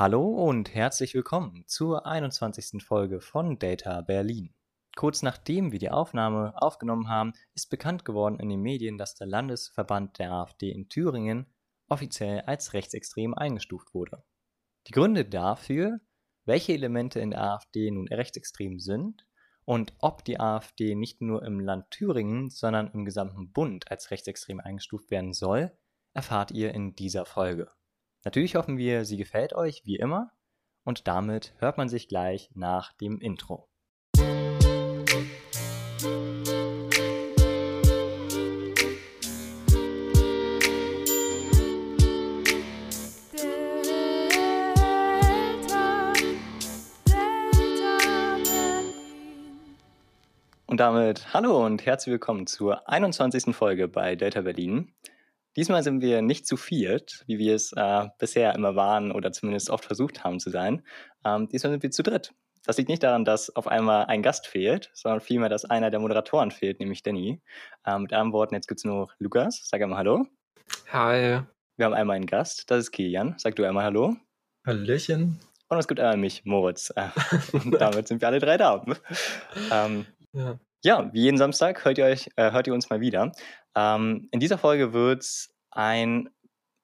Hallo und herzlich willkommen zur 21. Folge von Data Berlin. Kurz nachdem wir die Aufnahme aufgenommen haben, ist bekannt geworden in den Medien, dass der Landesverband der AfD in Thüringen offiziell als rechtsextrem eingestuft wurde. Die Gründe dafür, welche Elemente in der AfD nun rechtsextrem sind und ob die AfD nicht nur im Land Thüringen, sondern im gesamten Bund als rechtsextrem eingestuft werden soll, erfahrt ihr in dieser Folge. Natürlich hoffen wir, sie gefällt euch wie immer und damit hört man sich gleich nach dem Intro. Und damit hallo und herzlich willkommen zur 21. Folge bei Delta Berlin. Diesmal sind wir nicht zu viert, wie wir es äh, bisher immer waren oder zumindest oft versucht haben zu sein. Ähm, diesmal sind wir zu dritt. Das liegt nicht daran, dass auf einmal ein Gast fehlt, sondern vielmehr, dass einer der Moderatoren fehlt, nämlich Danny. Ähm, mit anderen Worten, jetzt gibt es nur Lukas. Sag einmal Hallo. Hi. Wir haben einmal einen Gast, das ist Kilian. Sag du einmal Hallo. Hallöchen. Und es gibt einmal mich, Moritz. Äh, und damit sind wir alle drei da. ähm, ja. ja. wie jeden Samstag hört ihr, euch, äh, hört ihr uns mal wieder. Ähm, in dieser Folge wird es ein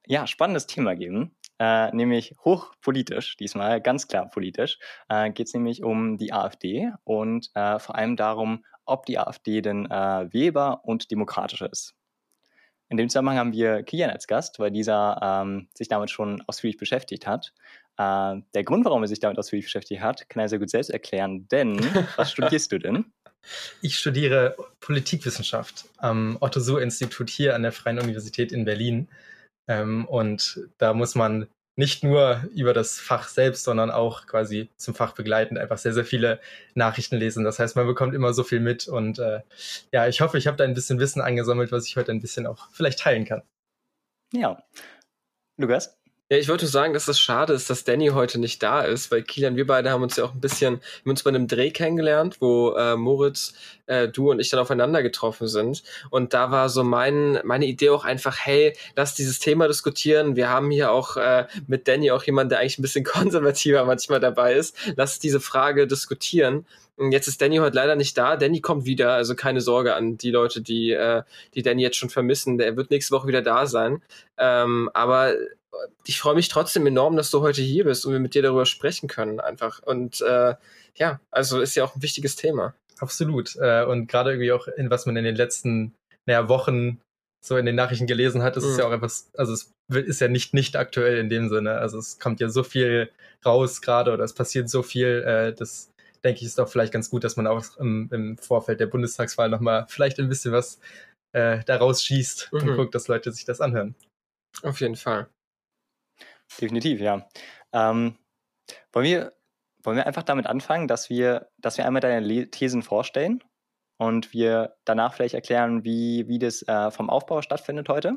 ja, spannendes Thema geben, äh, nämlich hochpolitisch, diesmal ganz klar politisch. Äh, Geht es nämlich um die AfD und äh, vor allem darum, ob die AfD denn äh, wählbar und demokratischer ist. In dem Zusammenhang haben wir Kian als Gast, weil dieser ähm, sich damit schon ausführlich beschäftigt hat. Äh, der Grund, warum er sich damit ausführlich beschäftigt hat, kann er sehr gut selbst erklären, denn was studierst du denn? Ich studiere Politikwissenschaft am Otto-Suhr-Institut hier an der Freien Universität in Berlin. Ähm, und da muss man nicht nur über das Fach selbst, sondern auch quasi zum Fach begleitend einfach sehr, sehr viele Nachrichten lesen. Das heißt, man bekommt immer so viel mit. Und äh, ja, ich hoffe, ich habe da ein bisschen Wissen angesammelt, was ich heute ein bisschen auch vielleicht teilen kann. Ja. Lukas? Ja, ich wollte sagen, dass es schade ist, dass Danny heute nicht da ist, weil Kilian, wir beide haben uns ja auch ein bisschen, wir uns bei einem Dreh kennengelernt, wo äh, Moritz, äh, du und ich dann aufeinander getroffen sind. Und da war so mein, meine Idee auch einfach, hey, lass dieses Thema diskutieren. Wir haben hier auch äh, mit Danny auch jemanden, der eigentlich ein bisschen konservativer manchmal dabei ist. Lass diese Frage diskutieren. Jetzt ist Danny heute leider nicht da. Danny kommt wieder, also keine Sorge an die Leute, die, äh, die Danny jetzt schon vermissen. Der wird nächste Woche wieder da sein. Ähm, aber ich freue mich trotzdem enorm, dass du heute hier bist und wir mit dir darüber sprechen können einfach. Und äh, ja, also ist ja auch ein wichtiges Thema. Absolut. Äh, und gerade irgendwie auch in was man in den letzten naja, Wochen so in den Nachrichten gelesen hat, ist mhm. es ja auch etwas, also es ist ja nicht nicht aktuell in dem Sinne. Also es kommt ja so viel raus gerade oder es passiert so viel, äh, das denke ich ist auch vielleicht ganz gut, dass man auch im, im Vorfeld der Bundestagswahl nochmal vielleicht ein bisschen was äh, daraus schießt mhm. und guckt, dass Leute sich das anhören. Auf jeden Fall. Definitiv, ja. Ähm, wollen, wir, wollen wir einfach damit anfangen, dass wir, dass wir einmal deine Thesen vorstellen und wir danach vielleicht erklären, wie, wie das äh, vom Aufbau stattfindet heute?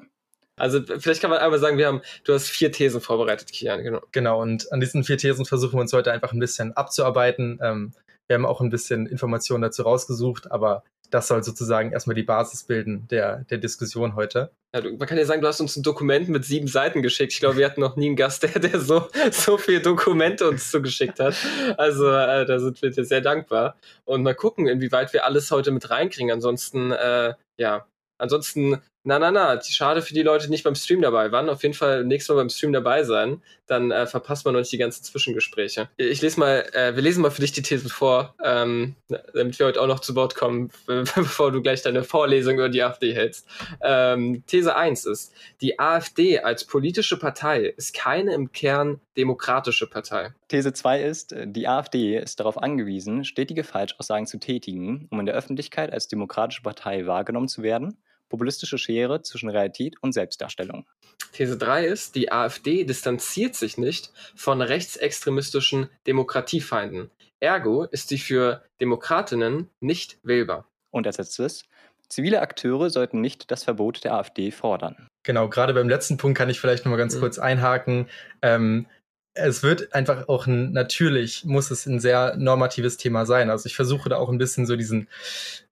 Also vielleicht kann man einmal sagen, wir haben, du hast vier Thesen vorbereitet, Kian, genau. Genau, und an diesen vier Thesen versuchen wir uns heute einfach ein bisschen abzuarbeiten. Ähm, wir haben auch ein bisschen Informationen dazu rausgesucht, aber das soll sozusagen erstmal die Basis bilden der, der Diskussion heute. Ja, man kann ja sagen, du hast uns ein Dokument mit sieben Seiten geschickt. Ich glaube, wir hatten noch nie einen Gast, der, der so, so viele Dokumente uns zugeschickt hat. Also äh, da sind wir dir sehr dankbar. Und mal gucken, inwieweit wir alles heute mit reinkriegen. Ansonsten, äh, ja, ansonsten na, na, na, schade für die Leute, die nicht beim Stream dabei waren. Auf jeden Fall nächstes Mal beim Stream dabei sein. Dann äh, verpasst man nicht die ganzen Zwischengespräche. Ich lese mal, äh, wir lesen mal für dich die Thesen vor, ähm, damit wir heute auch noch zu Wort kommen, bevor du gleich deine Vorlesung über die AfD hältst. Ähm, These 1 ist, die AfD als politische Partei ist keine im Kern demokratische Partei. These 2 ist, die AfD ist darauf angewiesen, stetige Falschaussagen zu tätigen, um in der Öffentlichkeit als demokratische Partei wahrgenommen zu werden populistische Schere zwischen Realität und Selbstdarstellung. These 3 ist, die AfD distanziert sich nicht von rechtsextremistischen Demokratiefeinden. Ergo ist sie für Demokratinnen nicht wählbar. Und als letztes, zivile Akteure sollten nicht das Verbot der AfD fordern. Genau, gerade beim letzten Punkt kann ich vielleicht noch mal ganz mhm. kurz einhaken. Ähm, es wird einfach auch ein, natürlich muss es ein sehr normatives Thema sein. Also ich versuche da auch ein bisschen so diesen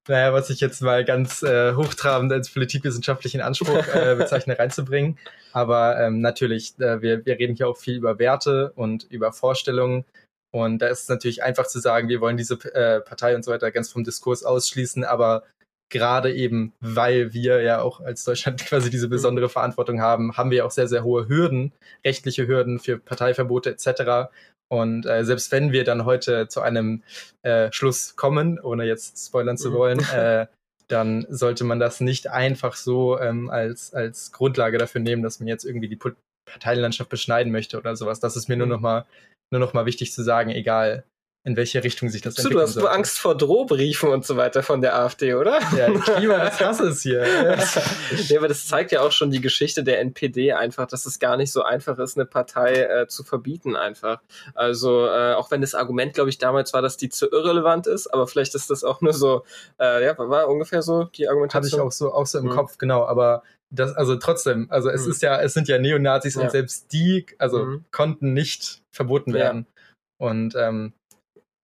naja, was ich jetzt mal ganz äh, hochtrabend als politikwissenschaftlichen Anspruch äh, bezeichne, reinzubringen. Aber ähm, natürlich, äh, wir, wir reden hier auch viel über Werte und über Vorstellungen. Und da ist es natürlich einfach zu sagen, wir wollen diese äh, Partei und so weiter ganz vom Diskurs ausschließen, aber gerade eben, weil wir ja auch als Deutschland quasi diese besondere Verantwortung haben, haben wir auch sehr, sehr hohe Hürden, rechtliche Hürden für Parteiverbote etc. Und äh, selbst wenn wir dann heute zu einem äh, Schluss kommen, ohne jetzt spoilern zu mhm. wollen, äh, dann sollte man das nicht einfach so ähm, als, als Grundlage dafür nehmen, dass man jetzt irgendwie die Parteienlandschaft beschneiden möchte oder sowas. Das ist mir nur mhm. noch mal nur noch mal wichtig zu sagen, egal in welche Richtung sich das entwickelt. Du hast sollte. Angst vor Drohbriefen und so weiter von der AfD, oder? Ja, liebe das Hasses hier. ja, aber das zeigt ja auch schon die Geschichte der NPD einfach, dass es gar nicht so einfach ist, eine Partei äh, zu verbieten einfach. Also äh, auch wenn das Argument, glaube ich, damals war, dass die zu irrelevant ist, aber vielleicht ist das auch nur so, äh, ja, war ungefähr so die Argumentation. Hatte ich auch so, auch so im mhm. Kopf, genau, aber das, also trotzdem, also es mhm. ist ja, es sind ja Neonazis ja. und selbst die, also mhm. konnten nicht verboten werden. Ja. Und ähm,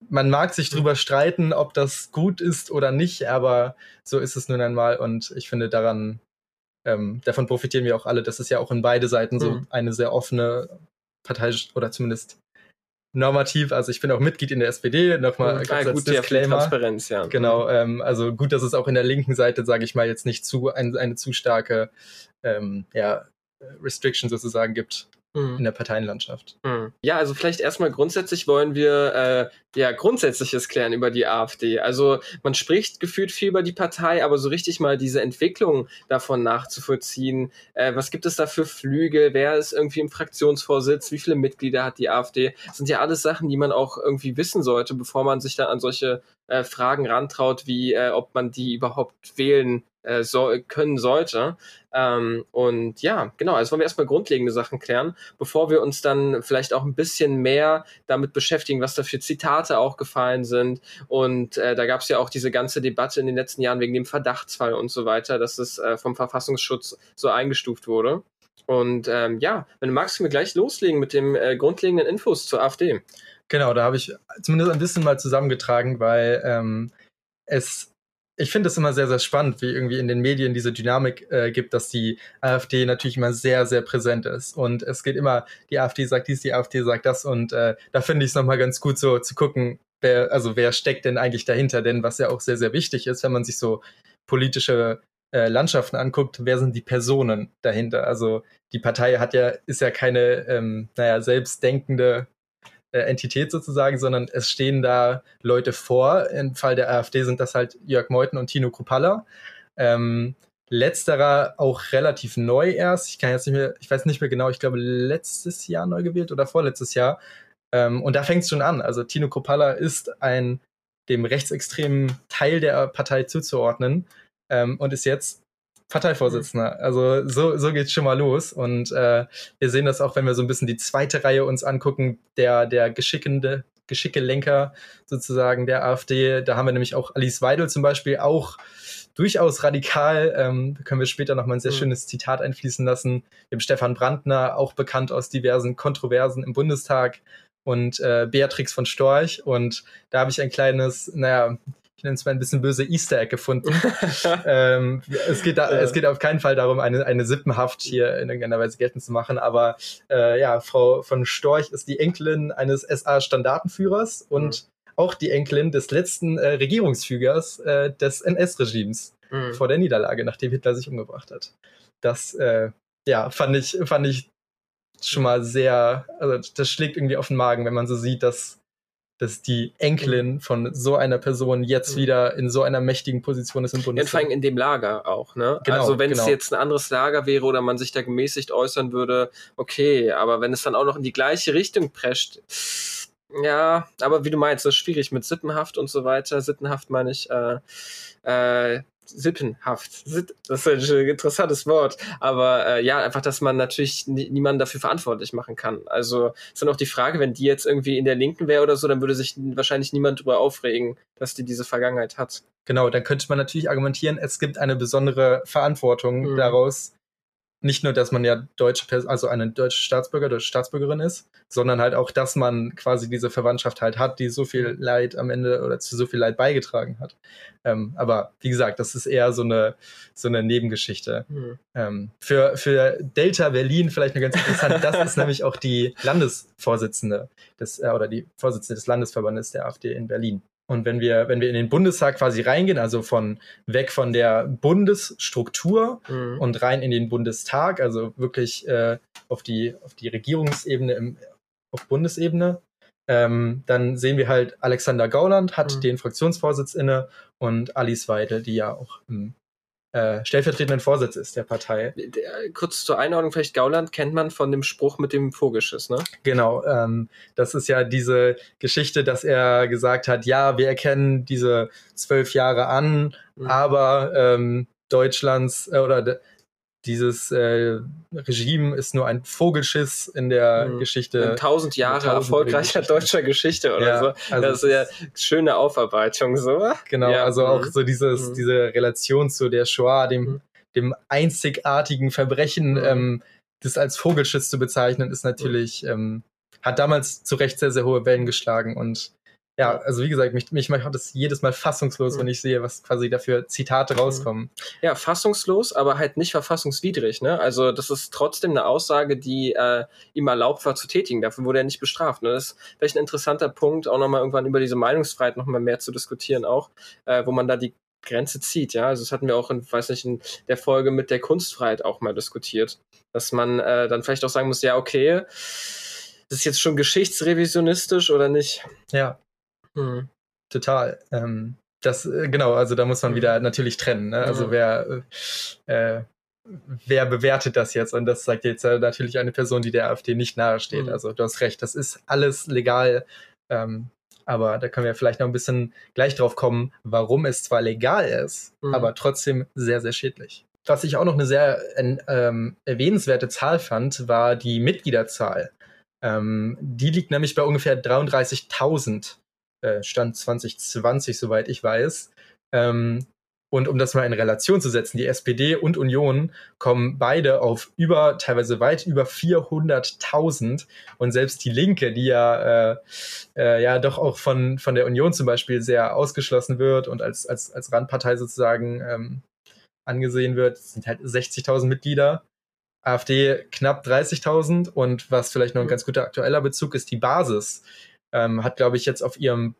man mag sich drüber streiten, ob das gut ist oder nicht, aber so ist es nun einmal und ich finde daran, ähm, davon profitieren wir auch alle. Das ist ja auch in beide Seiten so mhm. eine sehr offene Partei oder zumindest normativ. Also ich bin auch Mitglied in der SPD, nochmal mhm. ganz ah, gut, Disclaimer. Transparenz, ja. Genau, ähm, also gut, dass es auch in der linken Seite, sage ich mal, jetzt nicht zu ein, eine zu starke ähm, ja, Restriction sozusagen gibt mhm. in der Parteienlandschaft. Mhm. Ja, also vielleicht erstmal grundsätzlich wollen wir äh, ja Grundsätzliches klären über die AfD. Also man spricht gefühlt viel über die Partei, aber so richtig mal diese Entwicklung davon nachzuvollziehen, äh, was gibt es da für Flüge, wer ist irgendwie im Fraktionsvorsitz, wie viele Mitglieder hat die AfD, das sind ja alles Sachen, die man auch irgendwie wissen sollte, bevor man sich dann an solche äh, Fragen rantraut, wie äh, ob man die überhaupt wählen äh, so, können sollte. Ähm, und ja, genau, also wollen wir erstmal grundlegende Sachen klären, bevor wir uns dann vielleicht auch ein bisschen mehr damit beschäftigen, was da für Zitate auch gefallen sind. Und äh, da gab es ja auch diese ganze Debatte in den letzten Jahren wegen dem Verdachtsfall und so weiter, dass es äh, vom Verfassungsschutz so eingestuft wurde. Und ähm, ja, wenn du magst, können wir gleich loslegen mit dem äh, grundlegenden Infos zur AfD. Genau, da habe ich zumindest ein bisschen mal zusammengetragen, weil ähm, es ich finde es immer sehr, sehr spannend, wie irgendwie in den Medien diese Dynamik äh, gibt, dass die AfD natürlich immer sehr, sehr präsent ist. Und es geht immer, die AfD sagt dies, die AfD sagt das. Und äh, da finde ich es nochmal ganz gut so zu gucken, wer, also wer steckt denn eigentlich dahinter? Denn was ja auch sehr, sehr wichtig ist, wenn man sich so politische äh, Landschaften anguckt, wer sind die Personen dahinter? Also die Partei hat ja, ist ja keine, ähm, naja, selbstdenkende Entität sozusagen, sondern es stehen da Leute vor. Im Fall der AfD sind das halt Jörg Meuthen und Tino Kruppalla. Ähm, letzterer auch relativ neu erst. Ich kann jetzt nicht mehr, ich weiß nicht mehr genau, ich glaube letztes Jahr neu gewählt oder vorletztes Jahr. Ähm, und da fängt es schon an. Also Tino Kruppalla ist ein dem rechtsextremen Teil der Partei zuzuordnen ähm, und ist jetzt Parteivorsitzender. Also so, so geht's schon mal los. Und äh, wir sehen das auch, wenn wir so ein bisschen die zweite Reihe uns angucken, der, der geschickende, geschicke Lenker sozusagen der AfD. Da haben wir nämlich auch Alice Weidel zum Beispiel auch durchaus radikal. Ähm, da können wir später nochmal ein sehr mhm. schönes Zitat einfließen lassen. Wir haben Stefan Brandner, auch bekannt aus diversen Kontroversen im Bundestag und äh, Beatrix von Storch. Und da habe ich ein kleines, naja, ich nenne es mal ein bisschen böse Easter Egg gefunden. ähm, es, geht da, ja. es geht auf keinen Fall darum, eine, eine Sippenhaft hier in irgendeiner Weise geltend zu machen, aber äh, ja, Frau von Storch ist die Enkelin eines SA-Standartenführers und mhm. auch die Enkelin des letzten äh, Regierungsfügers äh, des NS-Regimes mhm. vor der Niederlage, nachdem Hitler sich umgebracht hat. Das äh, ja, fand ich, fand ich schon mal sehr, also das schlägt irgendwie auf den Magen, wenn man so sieht, dass dass die Enkelin mhm. von so einer Person jetzt mhm. wieder in so einer mächtigen Position ist im Bundestag. vor allem in dem Lager auch, ne? Genau, also wenn genau. es jetzt ein anderes Lager wäre oder man sich da gemäßigt äußern würde, okay, aber wenn es dann auch noch in die gleiche Richtung prescht, ja, aber wie du meinst, das ist schwierig mit Sippenhaft und so weiter. Sittenhaft meine ich, äh, äh, sippenhaft. Das ist ein interessantes Wort. Aber äh, ja, einfach, dass man natürlich niemanden dafür verantwortlich machen kann. Also ist dann auch die Frage, wenn die jetzt irgendwie in der Linken wäre oder so, dann würde sich wahrscheinlich niemand darüber aufregen, dass die diese Vergangenheit hat. Genau, dann könnte man natürlich argumentieren, es gibt eine besondere Verantwortung mhm. daraus, nicht nur, dass man ja deutsche, also eine deutsche Staatsbürger, deutsche Staatsbürgerin ist, sondern halt auch, dass man quasi diese Verwandtschaft halt hat, die so viel Leid am Ende oder zu so viel Leid beigetragen hat. Ähm, aber wie gesagt, das ist eher so eine, so eine Nebengeschichte. Mhm. Ähm, für, für Delta Berlin vielleicht noch ganz interessant, das ist nämlich auch die Landesvorsitzende des, äh, oder die Vorsitzende des Landesverbandes der AfD in Berlin. Und wenn wir, wenn wir in den Bundestag quasi reingehen, also von weg von der Bundesstruktur mhm. und rein in den Bundestag, also wirklich äh, auf, die, auf die Regierungsebene im, auf Bundesebene, ähm, dann sehen wir halt, Alexander Gauland hat mhm. den Fraktionsvorsitz inne und Alice Weidel, die ja auch im äh, stellvertretenden Vorsitz ist der Partei. Kurz zur Einordnung, vielleicht Gauland kennt man von dem Spruch mit dem Vogelschiss, ne? Genau, ähm, das ist ja diese Geschichte, dass er gesagt hat, ja, wir erkennen diese zwölf Jahre an, mhm. aber ähm, Deutschlands äh, oder dieses äh, Regime ist nur ein Vogelschiss in der mhm. Geschichte. In tausend Jahre tausend erfolgreicher Geschichte. deutscher Geschichte oder ja, so. Also das ist ja schöne Aufarbeitung, so. Genau, ja. also mhm. auch so dieses, mhm. diese Relation zu der Shoah, dem, mhm. dem einzigartigen Verbrechen, mhm. ähm, das als Vogelschiss zu bezeichnen, ist natürlich, ähm, hat damals zu Recht sehr, sehr hohe Wellen geschlagen und ja, also wie gesagt, mich, mich macht das jedes Mal fassungslos, mhm. wenn ich sehe, was quasi dafür Zitate mhm. rauskommen. Ja, fassungslos, aber halt nicht verfassungswidrig. Ne? Also das ist trotzdem eine Aussage, die äh, ihm erlaubt war zu tätigen. Dafür wurde er nicht bestraft. Ne? Das ist vielleicht ein interessanter Punkt, auch nochmal irgendwann über diese Meinungsfreiheit nochmal mehr zu diskutieren, auch äh, wo man da die Grenze zieht. Ja, also das hatten wir auch in, weiß nicht, in der Folge mit der Kunstfreiheit auch mal diskutiert, dass man äh, dann vielleicht auch sagen muss, ja okay. Das ist jetzt schon geschichtsrevisionistisch oder nicht? Ja, Mhm. Total. Ähm, das, äh, genau, also da muss man mhm. wieder natürlich trennen. Ne? Also mhm. wer, äh, wer bewertet das jetzt? Und das sagt jetzt natürlich eine Person, die der AfD nicht nahesteht. Mhm. Also du hast recht, das ist alles legal. Ähm, aber da können wir vielleicht noch ein bisschen gleich drauf kommen, warum es zwar legal ist, mhm. aber trotzdem sehr, sehr schädlich. Was ich auch noch eine sehr ähm, erwähnenswerte Zahl fand, war die Mitgliederzahl. Ähm, die liegt nämlich bei ungefähr 33.000 äh, Stand 2020, soweit ich weiß. Ähm, und um das mal in Relation zu setzen, die SPD und Union kommen beide auf über, teilweise weit über 400.000. Und selbst die Linke, die ja, äh, äh, ja doch auch von, von der Union zum Beispiel sehr ausgeschlossen wird und als, als, als Randpartei sozusagen ähm, angesehen wird, sind halt 60.000 Mitglieder. AfD knapp 30.000. Und was vielleicht noch ein ganz guter aktueller Bezug ist, die Basis ähm, hat, glaube ich, jetzt auf ihrem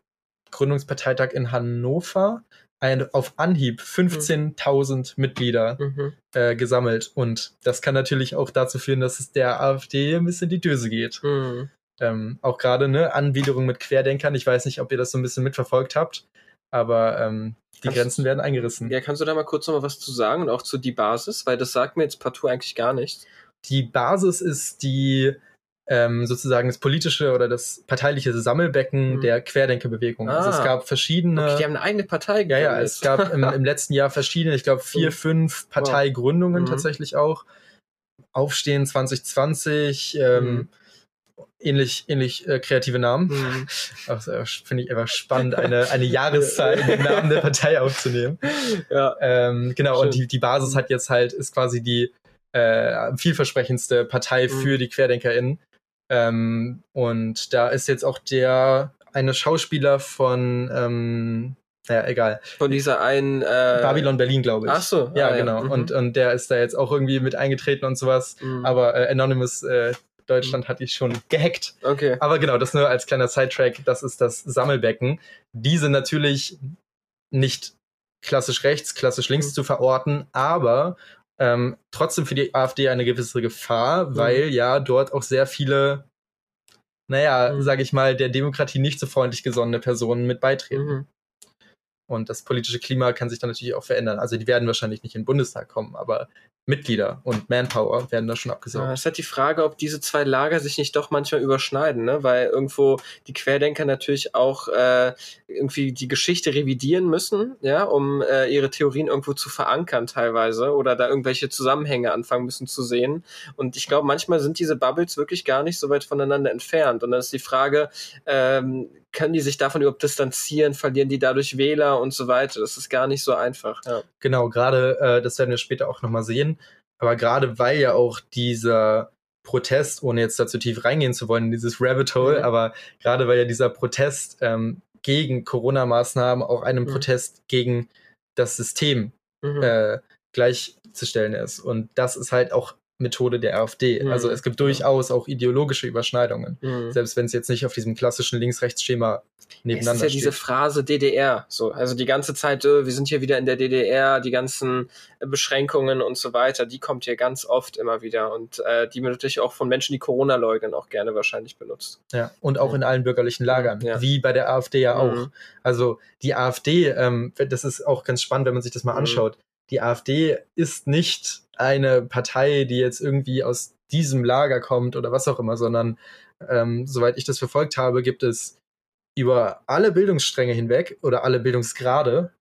Gründungsparteitag in Hannover ein, auf Anhieb 15.000 mhm. Mitglieder mhm. äh, gesammelt. Und das kann natürlich auch dazu führen, dass es der AfD ein bisschen die Döse geht. Mhm. Ähm, auch gerade ne, Anbiederung mit Querdenkern. Ich weiß nicht, ob ihr das so ein bisschen mitverfolgt habt, aber ähm, die kannst Grenzen werden eingerissen. Ja, kannst du da mal kurz noch mal was zu sagen und auch zu die Basis, weil das sagt mir jetzt partout eigentlich gar nichts. Die Basis ist die ähm, sozusagen das politische oder das parteiliche Sammelbecken mhm. der Querdenkerbewegung. Ah. Also es ah. gab verschiedene. Okay, die haben eine eigene Partei gegründet. Ja, ja, es gab im, im letzten Jahr verschiedene, ich glaube vier, fünf Parteigründungen mhm. tatsächlich auch. Aufstehen 2020, ähm, mhm. ähnlich, ähnlich äh, kreative Namen. Mhm. Also, Finde ich einfach spannend, eine, eine Jahreszahl in den Namen der Partei aufzunehmen. Ja. Ähm, genau, Schön. und die, die Basis hat jetzt halt, ist quasi die äh, vielversprechendste Partei mhm. für die QuerdenkerInnen. Ähm, und da ist jetzt auch der eine Schauspieler von ähm, ja, egal. Von dieser einen äh Babylon Berlin, glaube ich. Ach so. Ja, ah, genau. Ja. Mhm. Und, und der ist da jetzt auch irgendwie mit eingetreten und sowas. Mhm. Aber äh, Anonymous äh, Deutschland mhm. hat ich schon gehackt. Okay. Aber genau, das nur als kleiner Sidetrack, das ist das Sammelbecken. Diese natürlich nicht klassisch rechts, klassisch links mhm. zu verorten, aber ähm, trotzdem für die AfD eine gewisse Gefahr, mhm. weil ja dort auch sehr viele, naja, mhm. sage ich mal, der Demokratie nicht so freundlich gesonnene Personen mit beitreten. Mhm. Und das politische Klima kann sich dann natürlich auch verändern. Also die werden wahrscheinlich nicht in den Bundestag kommen, aber Mitglieder und Manpower werden da schon abgesaugt. Ja, es ist halt die Frage, ob diese zwei Lager sich nicht doch manchmal überschneiden, ne? weil irgendwo die Querdenker natürlich auch äh, irgendwie die Geschichte revidieren müssen, ja, um äh, ihre Theorien irgendwo zu verankern teilweise oder da irgendwelche Zusammenhänge anfangen müssen zu sehen. Und ich glaube, manchmal sind diese Bubbles wirklich gar nicht so weit voneinander entfernt. Und dann ist die Frage, ähm, können die sich davon überhaupt distanzieren, verlieren die dadurch Wähler und so weiter. Das ist gar nicht so einfach. Ja. Genau, gerade äh, das werden wir später auch nochmal sehen. Aber gerade weil ja auch dieser Protest, ohne jetzt dazu tief reingehen zu wollen in dieses Rabbit Hole, mhm. aber gerade weil ja dieser Protest ähm, gegen Corona-Maßnahmen auch einem mhm. Protest gegen das System mhm. äh, gleichzustellen ist. Und das ist halt auch Methode der AfD. Mhm. Also es gibt durchaus auch ideologische Überschneidungen, mhm. selbst wenn es jetzt nicht auf diesem klassischen Links-Rechts-Schema nebeneinander steht. Es ist ja diese Phrase DDR, so also die ganze Zeit, äh, wir sind hier wieder in der DDR, die ganzen Beschränkungen und so weiter, die kommt hier ganz oft immer wieder und äh, die wird natürlich auch von Menschen, die Corona leugnen, auch gerne wahrscheinlich benutzt. Ja und auch in allen bürgerlichen Lagern, ja. wie bei der AfD ja auch. Mhm. Also die AfD, ähm, das ist auch ganz spannend, wenn man sich das mal mhm. anschaut die AfD ist nicht eine Partei, die jetzt irgendwie aus diesem Lager kommt oder was auch immer, sondern ähm, soweit ich das verfolgt habe, gibt es über alle Bildungsstränge hinweg oder alle Bildungsgrade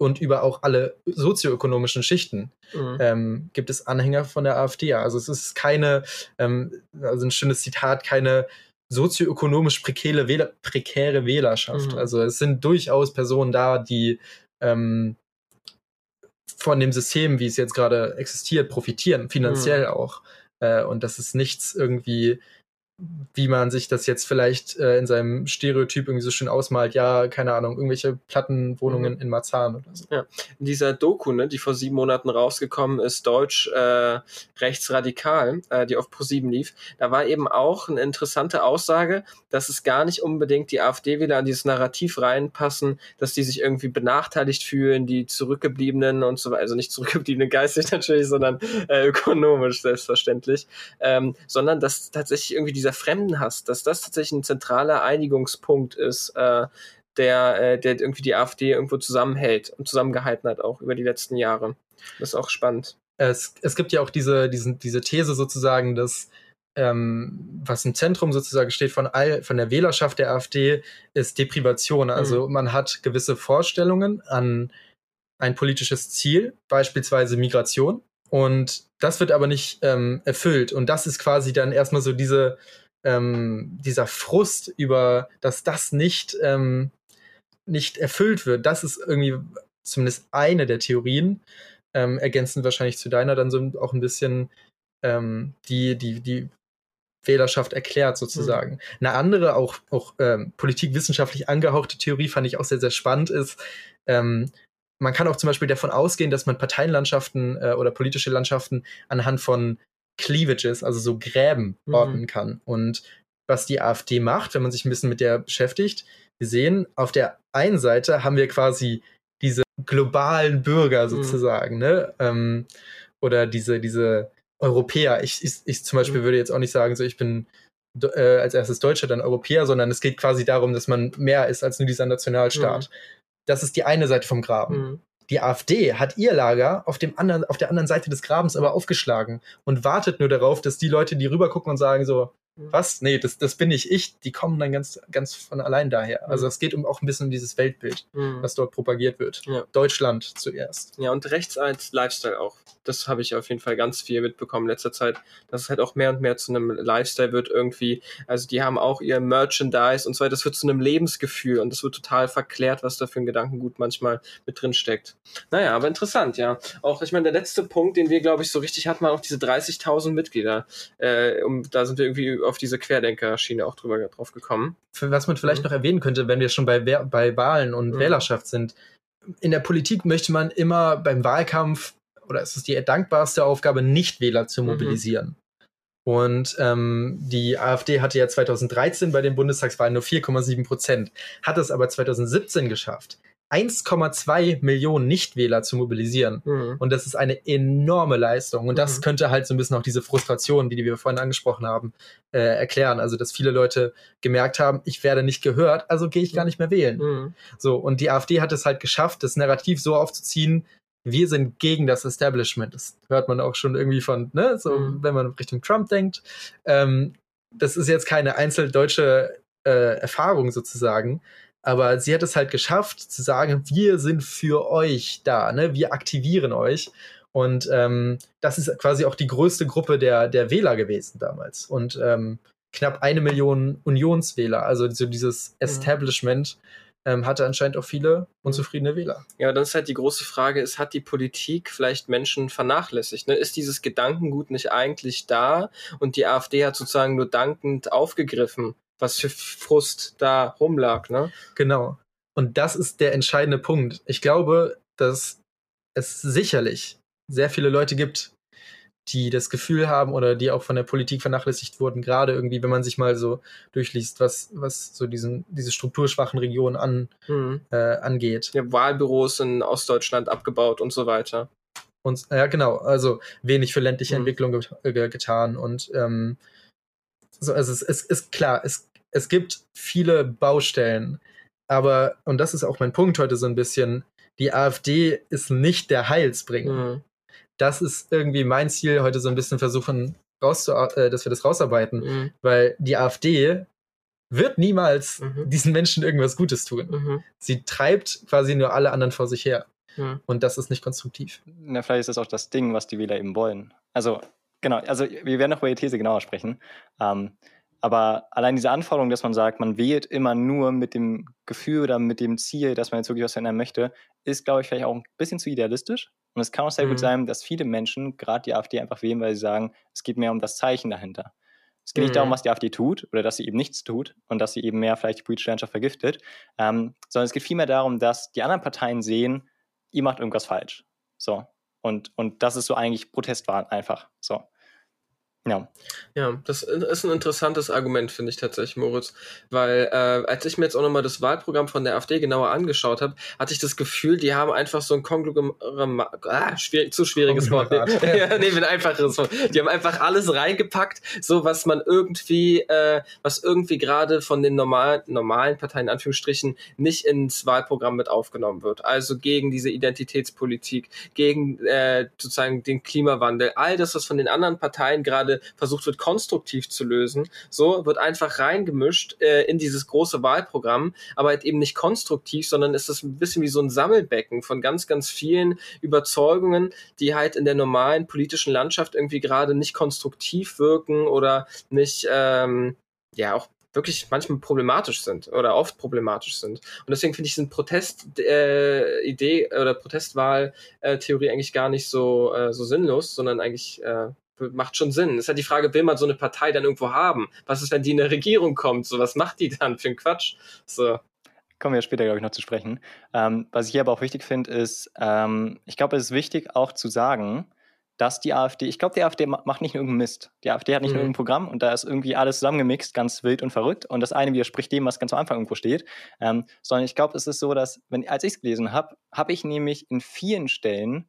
und über auch alle sozioökonomischen Schichten mhm. ähm, gibt es Anhänger von der AfD. Also es ist keine, ähm, also ein schönes Zitat, keine sozioökonomisch prekäre, Wähler, prekäre Wählerschaft. Mhm. Also es sind durchaus Personen da, die ähm, von dem System, wie es jetzt gerade existiert, profitieren, finanziell mhm. auch. Äh, und das ist nichts irgendwie wie man sich das jetzt vielleicht äh, in seinem Stereotyp irgendwie so schön ausmalt, ja, keine Ahnung, irgendwelche Plattenwohnungen mhm. in Marzahn oder so. Ja, in dieser Doku, ne, die vor sieben Monaten rausgekommen ist, Deutsch äh, rechtsradikal, äh, die auf Pro7 lief, da war eben auch eine interessante Aussage, dass es gar nicht unbedingt die AfD-Wähler an dieses Narrativ reinpassen, dass die sich irgendwie benachteiligt fühlen, die Zurückgebliebenen und so weiter, also nicht Zurückgebliebene geistig natürlich, sondern äh, ökonomisch selbstverständlich, ähm, sondern dass tatsächlich irgendwie dieser Fremdenhass, dass das tatsächlich ein zentraler Einigungspunkt ist, äh, der, äh, der irgendwie die AfD irgendwo zusammenhält und zusammengehalten hat, auch über die letzten Jahre. Das ist auch spannend. Es, es gibt ja auch diese, diesen, diese These sozusagen, dass ähm, was im Zentrum sozusagen steht von, all, von der Wählerschaft der AfD, ist Deprivation. Also mhm. man hat gewisse Vorstellungen an ein politisches Ziel, beispielsweise Migration. Und das wird aber nicht ähm, erfüllt. Und das ist quasi dann erstmal so diese, ähm, dieser Frust über, dass das nicht, ähm, nicht erfüllt wird. Das ist irgendwie zumindest eine der Theorien, ähm, ergänzend wahrscheinlich zu deiner, dann so auch ein bisschen ähm, die, die, die Wählerschaft erklärt sozusagen. Mhm. Eine andere, auch, auch ähm, politikwissenschaftlich angehauchte Theorie fand ich auch sehr, sehr spannend ist, ähm, man kann auch zum Beispiel davon ausgehen, dass man Parteienlandschaften äh, oder politische Landschaften anhand von Cleavages, also so Gräben, mhm. ordnen kann. Und was die AfD macht, wenn man sich ein bisschen mit der beschäftigt, wir sehen, auf der einen Seite haben wir quasi diese globalen Bürger mhm. sozusagen, mhm. ne? Ähm, oder diese, diese Europäer. Ich, ich, ich zum Beispiel mhm. würde jetzt auch nicht sagen, so ich bin äh, als erstes Deutscher, dann Europäer, sondern es geht quasi darum, dass man mehr ist als nur dieser Nationalstaat. Mhm. Das ist die eine Seite vom Graben. Die AfD hat ihr Lager auf, dem anderen, auf der anderen Seite des Grabens aber aufgeschlagen und wartet nur darauf, dass die Leute, die rübergucken und sagen so. Was? Nee, das, das bin nicht ich. Die kommen dann ganz, ganz von allein daher. Mhm. Also es geht um auch ein bisschen um dieses Weltbild, mhm. was dort propagiert wird. Ja. Deutschland zuerst. Ja, und rechts als Lifestyle auch das habe ich auf jeden Fall ganz viel mitbekommen in letzter Zeit, dass es halt auch mehr und mehr zu einem Lifestyle wird irgendwie. Also die haben auch ihr Merchandise und so weiter. Das wird zu einem Lebensgefühl und das wird total verklärt, was da für ein Gedankengut manchmal mit drin steckt. Naja, aber interessant, ja. Auch, ich meine, der letzte Punkt, den wir, glaube ich, so richtig hatten, war auch diese 30.000 Mitglieder. Äh, um, da sind wir irgendwie auf diese Querdenker-Schiene auch drüber drauf gekommen. Was man vielleicht mhm. noch erwähnen könnte, wenn wir schon bei, bei Wahlen und mhm. Wählerschaft sind, in der Politik möchte man immer beim Wahlkampf oder es ist die dankbarste Aufgabe, Nichtwähler zu mhm. mobilisieren. Mhm. Und ähm, die AfD hatte ja 2013 bei den Bundestagswahlen nur 4,7 Prozent, hat es aber 2017 geschafft, 1,2 Millionen Nichtwähler zu mobilisieren. Mhm. Und das ist eine enorme Leistung. Und das mhm. könnte halt so ein bisschen auch diese Frustration, die, die wir vorhin angesprochen haben, äh, erklären. Also, dass viele Leute gemerkt haben, ich werde nicht gehört, also gehe ich gar nicht mehr wählen. Mhm. So, und die AfD hat es halt geschafft, das Narrativ so aufzuziehen, wir sind gegen das Establishment. Das hört man auch schon irgendwie von, ne, so, mhm. wenn man Richtung Trump denkt. Ähm, das ist jetzt keine einzeldeutsche äh, Erfahrung sozusagen, aber sie hat es halt geschafft zu sagen, wir sind für euch da, ne, wir aktivieren euch. Und ähm, das ist quasi auch die größte Gruppe der, der Wähler gewesen damals. Und ähm, knapp eine Million Unionswähler, also so dieses mhm. Establishment, ähm, hatte anscheinend auch viele unzufriedene Wähler. Ja, dann ist halt die große Frage, ist, hat die Politik vielleicht Menschen vernachlässigt? Ne? Ist dieses Gedankengut nicht eigentlich da und die AfD hat sozusagen nur dankend aufgegriffen, was für Frust da rumlag, ne? Genau. Und das ist der entscheidende Punkt. Ich glaube, dass es sicherlich sehr viele Leute gibt, die das Gefühl haben oder die auch von der Politik vernachlässigt wurden, gerade irgendwie, wenn man sich mal so durchliest, was, was so diesen, diese strukturschwachen Regionen an, mhm. äh, angeht. Ja, Wahlbüros in Ostdeutschland abgebaut und so weiter. Und ja, genau, also wenig für ländliche mhm. Entwicklung get getan und ähm, so, also es, es ist klar, es, es gibt viele Baustellen, aber, und das ist auch mein Punkt heute so ein bisschen, die AfD ist nicht der Heilsbringer. Mhm das ist irgendwie mein Ziel, heute so ein bisschen versuchen, rauszu äh, dass wir das rausarbeiten, mhm. weil die AfD wird niemals mhm. diesen Menschen irgendwas Gutes tun. Mhm. Sie treibt quasi nur alle anderen vor sich her. Mhm. Und das ist nicht konstruktiv. Na, vielleicht ist das auch das Ding, was die Wähler eben wollen. Also, genau, also wir werden noch über die These genauer sprechen. Ähm, aber allein diese Anforderung, dass man sagt, man wählt immer nur mit dem Gefühl oder mit dem Ziel, dass man jetzt wirklich was verändern möchte, ist, glaube ich, vielleicht auch ein bisschen zu idealistisch. Und es kann auch sehr mhm. gut sein, dass viele Menschen gerade die AfD einfach wählen, weil sie sagen, es geht mehr um das Zeichen dahinter. Es geht mhm. nicht darum, mhm. was die AfD tut oder dass sie eben nichts tut und dass sie eben mehr vielleicht die politische Landschaft vergiftet, ähm, sondern es geht vielmehr darum, dass die anderen Parteien sehen, ihr macht irgendwas falsch. So. Und, und das ist so eigentlich Protestwahl einfach. So. Ja. Ja, das ist ein interessantes Argument, finde ich tatsächlich, Moritz. Weil äh, als ich mir jetzt auch nochmal das Wahlprogramm von der AfD genauer angeschaut habe, hatte ich das Gefühl, die haben einfach so ein Konglomerat, ah, schwierig, zu schwieriges Wort. Nee, ja, nee, ein einfaches Wort. Die haben einfach alles reingepackt, so was man irgendwie, äh, was irgendwie gerade von den normalen, normalen Parteien, in Anführungsstrichen, nicht ins Wahlprogramm mit aufgenommen wird. Also gegen diese Identitätspolitik, gegen äh, sozusagen den Klimawandel, all das, was von den anderen Parteien gerade gerade versucht wird, konstruktiv zu lösen. So wird einfach reingemischt äh, in dieses große Wahlprogramm, aber halt eben nicht konstruktiv, sondern ist es ein bisschen wie so ein Sammelbecken von ganz, ganz vielen Überzeugungen, die halt in der normalen politischen Landschaft irgendwie gerade nicht konstruktiv wirken oder nicht, ähm, ja, auch wirklich manchmal problematisch sind oder oft problematisch sind. Und deswegen finde ich diesen Protest-Idee äh, oder Protestwahl-Theorie eigentlich gar nicht so, äh, so sinnlos, sondern eigentlich äh, macht schon Sinn. Es ist halt die Frage, will man so eine Partei dann irgendwo haben? Was ist, wenn die in eine Regierung kommt? So, was macht die dann für einen Quatsch? So. Kommen wir später, glaube ich, noch zu sprechen. Ähm, was ich hier aber auch wichtig finde, ist, ähm, ich glaube, es ist wichtig auch zu sagen, dass die AfD, ich glaube, die AfD macht nicht nur irgendeinen Mist. Die AfD hat nicht mhm. nur irgendein Programm und da ist irgendwie alles zusammengemixt, ganz wild und verrückt. Und das eine widerspricht dem, was ganz am Anfang irgendwo steht. Ähm, sondern ich glaube, es ist so, dass, wenn, als ich es gelesen habe, habe ich nämlich in vielen Stellen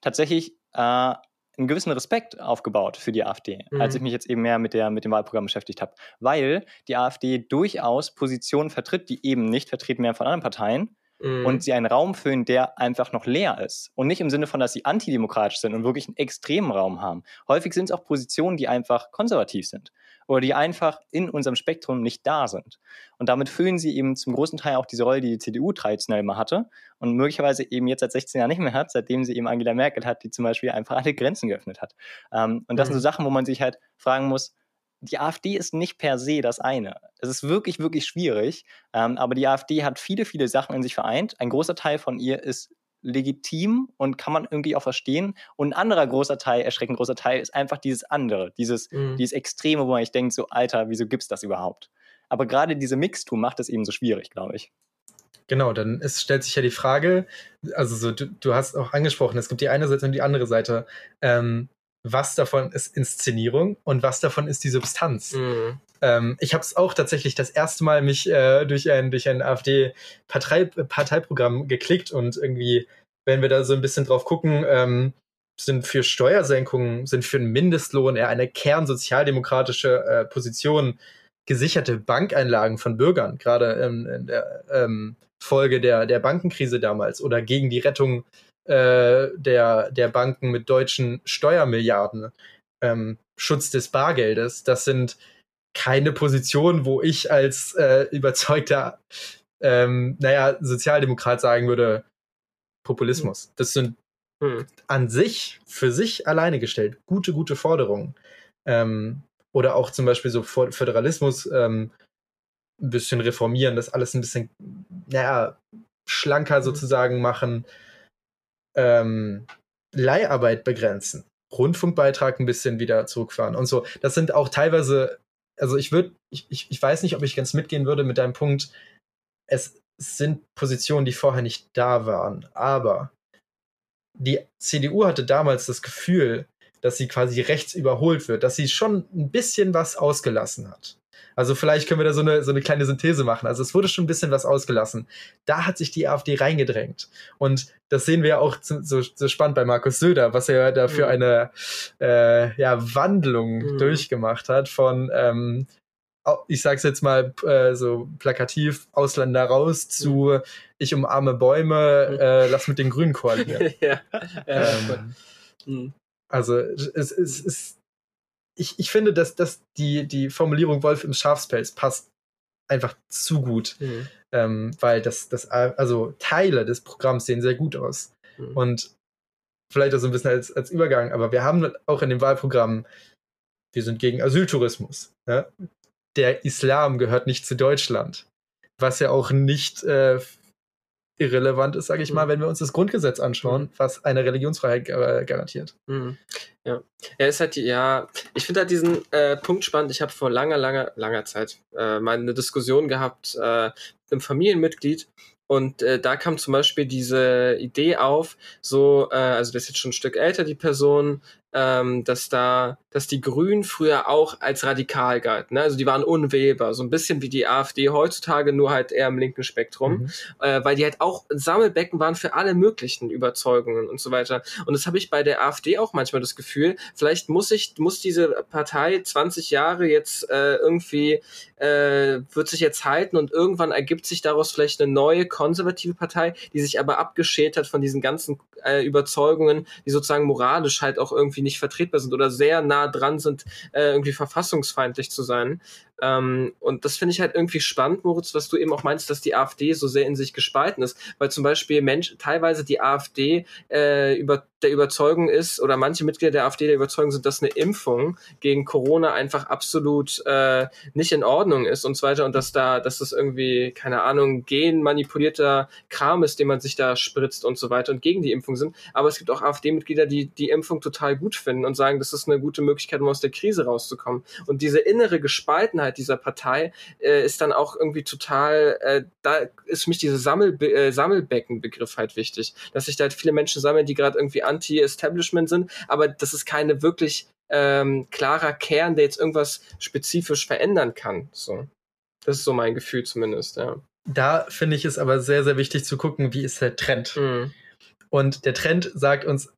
tatsächlich äh, einen gewissen Respekt aufgebaut für die AfD, mhm. als ich mich jetzt eben mehr mit, der, mit dem Wahlprogramm beschäftigt habe. Weil die AfD durchaus Positionen vertritt, die eben nicht vertreten werden von anderen Parteien mhm. und sie einen Raum füllen, der einfach noch leer ist. Und nicht im Sinne von, dass sie antidemokratisch sind und wirklich einen extremen Raum haben. Häufig sind es auch Positionen, die einfach konservativ sind oder die einfach in unserem Spektrum nicht da sind. Und damit füllen sie eben zum großen Teil auch diese Rolle, die die CDU traditionell immer hatte und möglicherweise eben jetzt seit 16 Jahren nicht mehr hat, seitdem sie eben Angela Merkel hat, die zum Beispiel einfach alle Grenzen geöffnet hat. Ähm, und das mhm. sind so Sachen, wo man sich halt fragen muss, die AfD ist nicht per se das eine. Es ist wirklich, wirklich schwierig. Ähm, aber die AfD hat viele, viele Sachen in sich vereint. Ein großer Teil von ihr ist legitim und kann man irgendwie auch verstehen. Und ein anderer großer Teil, erschreckend großer Teil, ist einfach dieses andere, dieses, mhm. dieses Extreme, wo man sich denkt, so, Alter, wieso gibt es das überhaupt? Aber gerade diese Mixtur macht es eben so schwierig, glaube ich. Genau, dann ist, stellt sich ja die Frage, also so, du, du, hast auch angesprochen, es gibt die eine Seite und die andere Seite. Ähm, was davon ist Inszenierung und was davon ist die Substanz. Mhm. Ähm, ich habe es auch tatsächlich das erste Mal mich äh, durch ein, durch ein AfD-Parteiprogramm geklickt und irgendwie, wenn wir da so ein bisschen drauf gucken, ähm, sind für Steuersenkungen, sind für einen Mindestlohn eher eine kernsozialdemokratische äh, Position gesicherte Bankeinlagen von Bürgern, gerade ähm, in der ähm, Folge der, der Bankenkrise damals oder gegen die Rettung äh, der, der Banken mit deutschen Steuermilliarden, ähm, Schutz des Bargeldes. Das sind keine Positionen, wo ich als äh, überzeugter, ähm, naja, Sozialdemokrat sagen würde, Populismus. Hm. Das sind hm. an sich, für sich alleine gestellt, gute, gute Forderungen. Ähm, oder auch zum Beispiel so Föderalismus ähm, ein bisschen reformieren, das alles ein bisschen naja, schlanker mhm. sozusagen machen, ähm, Leiharbeit begrenzen, Rundfunkbeitrag ein bisschen wieder zurückfahren und so. Das sind auch teilweise, also ich würde, ich, ich, ich weiß nicht, ob ich ganz mitgehen würde mit deinem Punkt, es sind Positionen, die vorher nicht da waren, aber die CDU hatte damals das Gefühl, dass sie quasi rechts überholt wird, dass sie schon ein bisschen was ausgelassen hat. Also vielleicht können wir da so eine, so eine kleine Synthese machen. Also es wurde schon ein bisschen was ausgelassen. Da hat sich die AfD reingedrängt. Und das sehen wir auch so, so spannend bei Markus Söder, was er da für mhm. eine äh, ja, Wandlung mhm. durchgemacht hat von ähm, ich sag's jetzt mal äh, so plakativ, Ausländer raus zu ich umarme Bäume, mhm. äh, lass mit den Grünen koalieren. ja. ähm, mhm. Also es, es ist ich, ich finde, dass, dass die, die Formulierung Wolf im Schafspelz passt einfach zu gut. Mhm. Ähm, weil das, das, also Teile des Programms sehen sehr gut aus. Mhm. Und vielleicht auch so ein bisschen als, als Übergang, aber wir haben auch in dem Wahlprogramm, wir sind gegen Asyltourismus. Ja? Der Islam gehört nicht zu Deutschland. Was ja auch nicht äh, irrelevant ist, sage ich mal, mhm. wenn wir uns das Grundgesetz anschauen, mhm. was eine Religionsfreiheit garantiert. Mhm. Ja, er ist halt, ja, ich finde halt diesen äh, Punkt spannend. Ich habe vor langer, langer, langer Zeit äh, mal eine Diskussion gehabt äh, mit einem Familienmitglied und äh, da kam zum Beispiel diese Idee auf, so, äh, also das ist jetzt schon ein Stück älter, die Person, ähm, dass da, dass die Grünen früher auch als radikal galten. Ne? Also die waren unwählbar, so ein bisschen wie die AfD heutzutage, nur halt eher im linken Spektrum, mhm. äh, weil die halt auch Sammelbecken waren für alle möglichen Überzeugungen und so weiter. Und das habe ich bei der AfD auch manchmal das Gefühl. Vielleicht muss ich, muss diese Partei 20 Jahre jetzt äh, irgendwie äh, wird sich jetzt halten und irgendwann ergibt sich daraus vielleicht eine neue konservative Partei, die sich aber abgeschält hat von diesen ganzen äh, Überzeugungen, die sozusagen moralisch halt auch irgendwie nicht vertretbar sind oder sehr nah dran sind, äh, irgendwie verfassungsfeindlich zu sein. Ähm, und das finde ich halt irgendwie spannend, Moritz, was du eben auch meinst, dass die AfD so sehr in sich gespalten ist, weil zum Beispiel Mensch, teilweise die AfD äh, über der Überzeugung ist oder manche Mitglieder der AfD der Überzeugung sind, dass eine Impfung gegen Corona einfach absolut äh, nicht in Ordnung ist und so weiter und dass da, dass das irgendwie, keine Ahnung, genmanipulierter Kram ist, den man sich da spritzt und so weiter und gegen die Impfung sind. Aber es gibt auch AfD-Mitglieder, die die Impfung total gut finden und sagen, das ist eine gute Möglichkeit, um aus der Krise rauszukommen. Und diese innere Gespaltenheit dieser Partei äh, ist dann auch irgendwie total, äh, da ist für mich dieser Sammel, äh, Sammelbeckenbegriff halt wichtig, dass sich da halt viele Menschen sammeln, die gerade irgendwie anti-Establishment sind, aber das ist keine wirklich ähm, klarer Kern, der jetzt irgendwas spezifisch verändern kann. So. Das ist so mein Gefühl zumindest, ja. Da finde ich es aber sehr, sehr wichtig zu gucken, wie ist der Trend. Mhm. Und der Trend sagt uns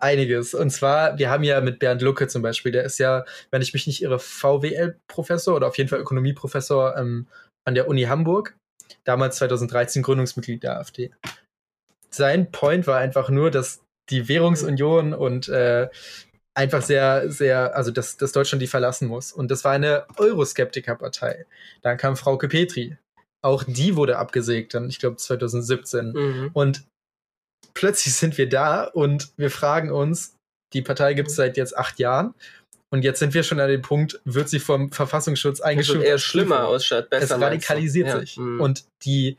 einiges. Und zwar, wir haben ja mit Bernd Lucke zum Beispiel, der ist ja, wenn ich mich nicht irre, VWL-Professor oder auf jeden Fall Ökonomieprofessor ähm, an der Uni Hamburg. Damals 2013 Gründungsmitglied der AfD. Sein Point war einfach nur, dass die Währungsunion und äh, einfach sehr, sehr, also dass, dass Deutschland die verlassen muss. Und das war eine Euroskeptikerpartei. Dann kam Frauke Petri. Auch die wurde abgesägt, dann, ich glaube, 2017. Mhm. Und plötzlich sind wir da und wir fragen uns, die Partei gibt es seit jetzt acht Jahren. Und jetzt sind wir schon an dem Punkt, wird sie vom Verfassungsschutz eingestuft? eher schlimmer aus statt besser. Es radikalisiert sich. Ja. Mhm. Und die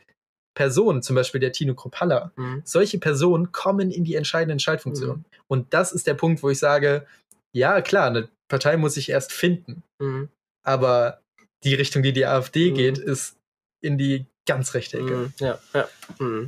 Personen, zum Beispiel der Tino Kropalla, mhm. solche Personen kommen in die entscheidenden Schaltfunktionen. Mhm. Und das ist der Punkt, wo ich sage, ja, klar, eine Partei muss sich erst finden. Mhm. Aber die Richtung, die die AfD mhm. geht, ist in die ganz rechte Ecke. Mhm. Ja, ja. Mhm.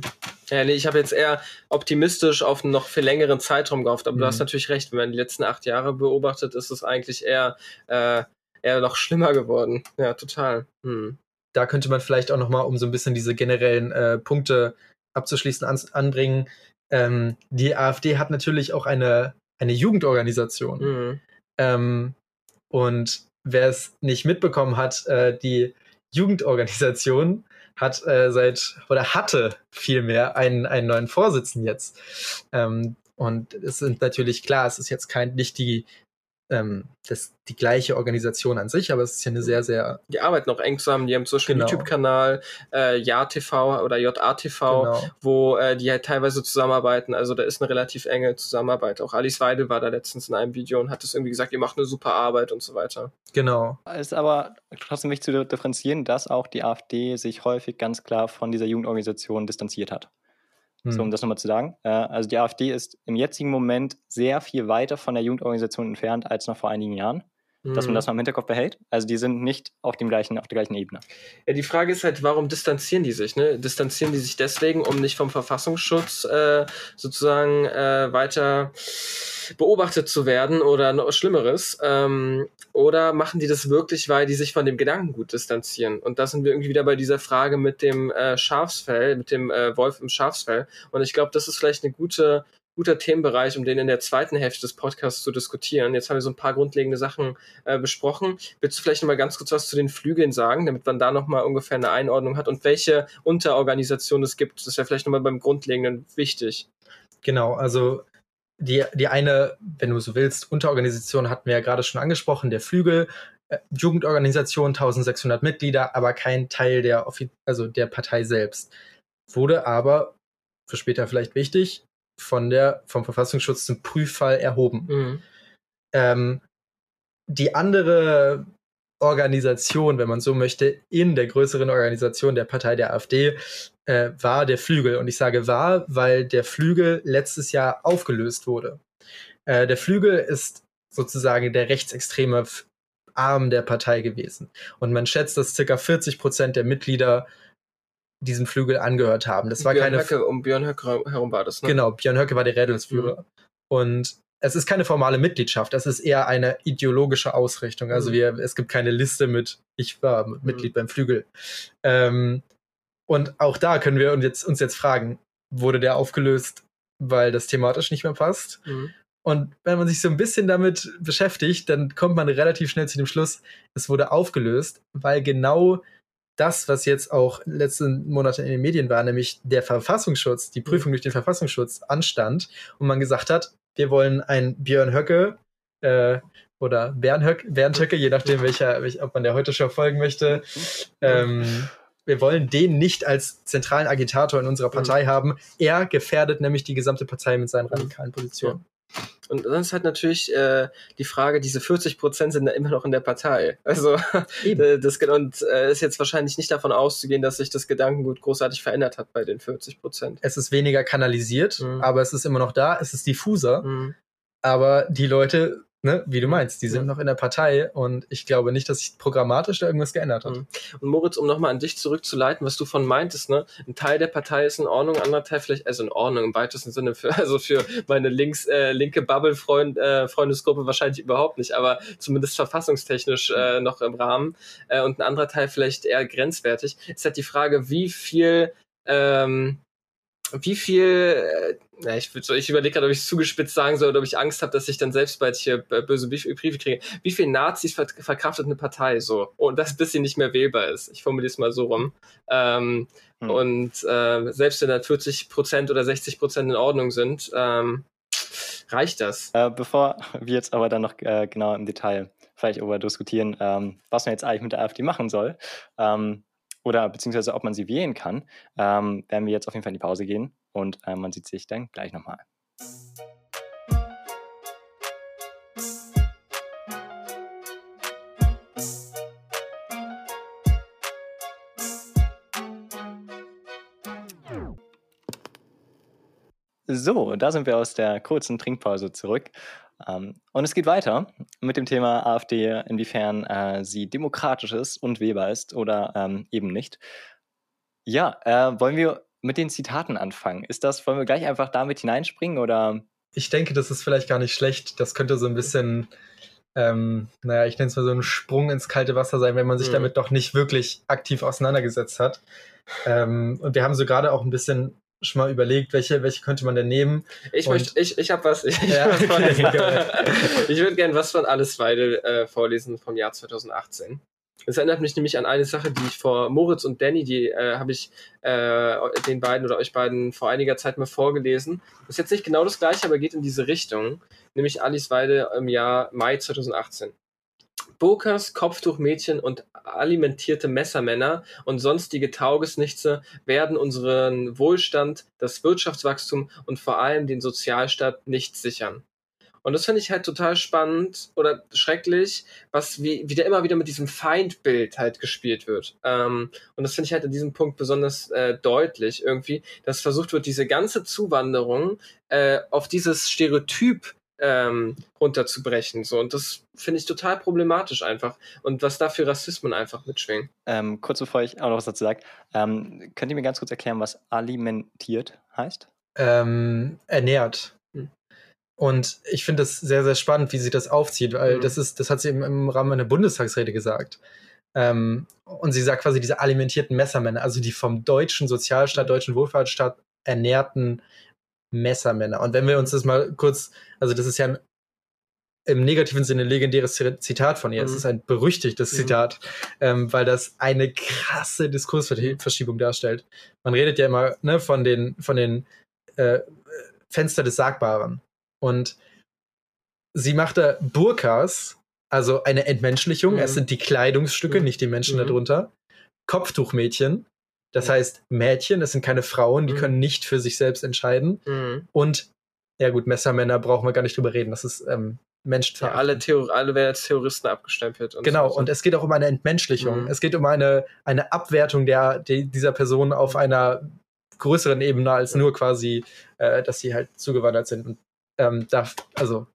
Ja, nee, ich habe jetzt eher optimistisch auf einen noch viel längeren Zeitraum gehofft, aber du hast natürlich recht, wenn man die letzten acht Jahre beobachtet, ist es eigentlich eher, äh, eher noch schlimmer geworden. Ja, total. Mhm da könnte man vielleicht auch nochmal, um so ein bisschen diese generellen äh, Punkte abzuschließen, an, anbringen. Ähm, die AfD hat natürlich auch eine, eine Jugendorganisation. Mhm. Ähm, und wer es nicht mitbekommen hat, äh, die Jugendorganisation hat äh, seit oder hatte vielmehr einen, einen neuen Vorsitzenden jetzt. Ähm, und es sind natürlich klar, es ist jetzt kein nicht die ähm, das die gleiche Organisation an sich, aber es ist ja eine sehr, sehr. Die arbeiten auch eng zusammen, die haben zum Beispiel genau. einen YouTube-Kanal, äh, JaTV oder JATV, genau. wo äh, die halt teilweise zusammenarbeiten. Also da ist eine relativ enge Zusammenarbeit. Auch Alice Weidel war da letztens in einem Video und hat es irgendwie gesagt, ihr macht eine super Arbeit und so weiter. Genau. Es ist aber trotzdem wichtig zu differenzieren, dass auch die AfD sich häufig ganz klar von dieser Jugendorganisation distanziert hat. So, um hm. das nochmal zu sagen. Äh, also die AfD ist im jetzigen Moment sehr viel weiter von der Jugendorganisation entfernt als noch vor einigen Jahren. Dass man hm. das mal im Hinterkopf behält. Also die sind nicht auf, dem gleichen, auf der gleichen Ebene. Ja, die Frage ist halt, warum distanzieren die sich? Ne? Distanzieren die sich deswegen, um nicht vom Verfassungsschutz äh, sozusagen äh, weiter beobachtet zu werden oder noch Schlimmeres? Ähm, oder machen die das wirklich, weil die sich von dem Gedankengut distanzieren? Und da sind wir irgendwie wieder bei dieser Frage mit dem äh, Schafsfell, mit dem äh, Wolf im Schafsfell. Und ich glaube, das ist vielleicht eine gute guter Themenbereich, um den in der zweiten Hälfte des Podcasts zu diskutieren. Jetzt haben wir so ein paar grundlegende Sachen äh, besprochen. Willst du vielleicht noch mal ganz kurz was zu den Flügeln sagen, damit man da noch mal ungefähr eine Einordnung hat und welche Unterorganisationen es gibt? Das wäre vielleicht noch mal beim Grundlegenden wichtig. Genau, also die, die eine, wenn du so willst, Unterorganisation hatten wir ja gerade schon angesprochen, der Flügel, äh, Jugendorganisation, 1600 Mitglieder, aber kein Teil der, also der Partei selbst. Wurde aber, für später vielleicht wichtig, von der, vom Verfassungsschutz zum Prüffall erhoben. Mhm. Ähm, die andere Organisation, wenn man so möchte, in der größeren Organisation der Partei der AfD äh, war der Flügel. Und ich sage war, weil der Flügel letztes Jahr aufgelöst wurde. Äh, der Flügel ist sozusagen der rechtsextreme Arm der Partei gewesen. Und man schätzt, dass circa 40 Prozent der Mitglieder diesem Flügel angehört haben. Das war Björn keine. Höcke, um Björn Höcke herum war das, ne? Genau, Björn Höcke war der Rädelsführer. Mhm. Und es ist keine formale Mitgliedschaft, es ist eher eine ideologische Ausrichtung. Also mhm. wir, es gibt keine Liste mit, ich war mhm. Mitglied beim Flügel. Ähm, und auch da können wir uns jetzt, uns jetzt fragen, wurde der aufgelöst, weil das thematisch nicht mehr passt? Mhm. Und wenn man sich so ein bisschen damit beschäftigt, dann kommt man relativ schnell zu dem Schluss, es wurde aufgelöst, weil genau das, was jetzt auch letzten Monate in den Medien war, nämlich der Verfassungsschutz, die Prüfung durch den Verfassungsschutz anstand und man gesagt hat, wir wollen ein Björn Höcke äh, oder Bernd Höcke, Bernd Höcke, je nachdem, welcher, welch, ob man der heute schon folgen möchte. Ähm, wir wollen den nicht als zentralen Agitator in unserer Partei haben. Er gefährdet nämlich die gesamte Partei mit seinen radikalen Positionen. Und dann ist halt natürlich äh, die Frage, diese 40 Prozent sind da immer noch in der Partei. Also Eben. das und äh, ist jetzt wahrscheinlich nicht davon auszugehen, dass sich das Gedankengut großartig verändert hat bei den 40 Prozent. Es ist weniger kanalisiert, mhm. aber es ist immer noch da, es ist diffuser. Mhm. Aber die Leute ne, wie du meinst, die sind ja. noch in der Partei und ich glaube nicht, dass sich programmatisch da irgendwas geändert hat. Mhm. Und Moritz, um nochmal an dich zurückzuleiten, was du von meintest, ne, ein Teil der Partei ist in Ordnung, ein anderer Teil vielleicht, also in Ordnung im weitesten Sinne für, also für meine links, äh, linke Bubble-Freund, äh, Freundesgruppe wahrscheinlich überhaupt nicht, aber zumindest verfassungstechnisch äh, noch im Rahmen äh, und ein anderer Teil vielleicht eher grenzwertig. Ist halt die Frage, wie viel ähm, wie viel, äh, ich, ich überlege gerade, ob ich es zugespitzt sagen soll oder ob ich Angst habe, dass ich dann selbst bald hier böse Briefe kriege. Wie viel Nazis verkraftet eine Partei so? Und das bis sie nicht mehr wählbar ist. Ich formuliere es mal so rum. Ähm, hm. Und äh, selbst wenn da 40 Prozent oder 60 Prozent in Ordnung sind, ähm, reicht das. Äh, bevor wir jetzt aber dann noch äh, genau im Detail vielleicht darüber diskutieren, ähm, was man jetzt eigentlich mit der AfD machen soll, ähm, oder beziehungsweise ob man sie wählen kann, ähm, werden wir jetzt auf jeden Fall in die Pause gehen und äh, man sieht sich dann gleich nochmal. So, da sind wir aus der kurzen Trinkpause zurück. Ähm, und es geht weiter mit dem Thema AfD, inwiefern äh, sie demokratisch ist und wählbar ist oder ähm, eben nicht. Ja, äh, wollen wir mit den Zitaten anfangen? Ist das, wollen wir gleich einfach damit hineinspringen oder? Ich denke, das ist vielleicht gar nicht schlecht. Das könnte so ein bisschen, ähm, naja, ich nenne es mal so ein Sprung ins kalte Wasser sein, wenn man sich mhm. damit doch nicht wirklich aktiv auseinandergesetzt hat. Ähm, und wir haben so gerade auch ein bisschen schon mal überlegt, welche, welche könnte man denn nehmen? Ich möchte, ich, ich habe was. Ich, ja, okay, ich würde gerne was von Alles Weidel äh, vorlesen vom Jahr 2018. Das erinnert mich nämlich an eine Sache, die ich vor Moritz und Danny, die äh, habe ich äh, den beiden oder euch beiden vor einiger Zeit mal vorgelesen. Ist jetzt nicht genau das gleiche, aber geht in diese Richtung, nämlich Alice Weide im Jahr Mai 2018. Burkas, Kopftuchmädchen und alimentierte Messermänner und sonstige Taugesnichtse werden unseren Wohlstand, das Wirtschaftswachstum und vor allem den Sozialstaat nicht sichern. Und das finde ich halt total spannend oder schrecklich, was wie, wie der immer wieder mit diesem Feindbild halt gespielt wird. Ähm, und das finde ich halt an diesem Punkt besonders äh, deutlich irgendwie, dass versucht wird, diese ganze Zuwanderung äh, auf dieses Stereotyp ähm, runterzubrechen. So. Und das finde ich total problematisch einfach. Und was da für Rassismen einfach mitschwingen. Ähm, kurz bevor ich auch noch was dazu sage, ähm, könnt ihr mir ganz kurz erklären, was alimentiert heißt? Ähm, ernährt. Hm. Und ich finde das sehr, sehr spannend, wie sie das aufzieht, weil mhm. das ist, das hat sie im, im Rahmen einer Bundestagsrede gesagt. Ähm, und sie sagt quasi diese alimentierten Messermänner, also die vom deutschen Sozialstaat, deutschen Wohlfahrtsstaat ernährten Messermänner. Und wenn wir uns das mal kurz, also das ist ja ein, im negativen Sinne legendäres Zitat von ihr. Es mhm. ist ein berüchtigtes mhm. Zitat, ähm, weil das eine krasse Diskursverschiebung darstellt. Man redet ja immer ne, von den, von den äh, Fenster des Sagbaren. Und sie macht da Burkas, also eine Entmenschlichung. Mhm. Es sind die Kleidungsstücke, mhm. nicht die Menschen mhm. darunter. Kopftuchmädchen, das ja. heißt Mädchen, das sind keine Frauen, die mhm. können nicht für sich selbst entscheiden. Mhm. Und ja gut, Messermänner brauchen wir gar nicht drüber reden. Das ist ähm. Ja, alle, Theor alle werden als Terroristen abgestempelt. Und genau, so. und es geht auch um eine Entmenschlichung. Mhm. Es geht um eine, eine Abwertung der, der, dieser Person auf einer größeren Ebene als nur quasi, äh, dass sie halt zugewandert sind. Und ähm, da, also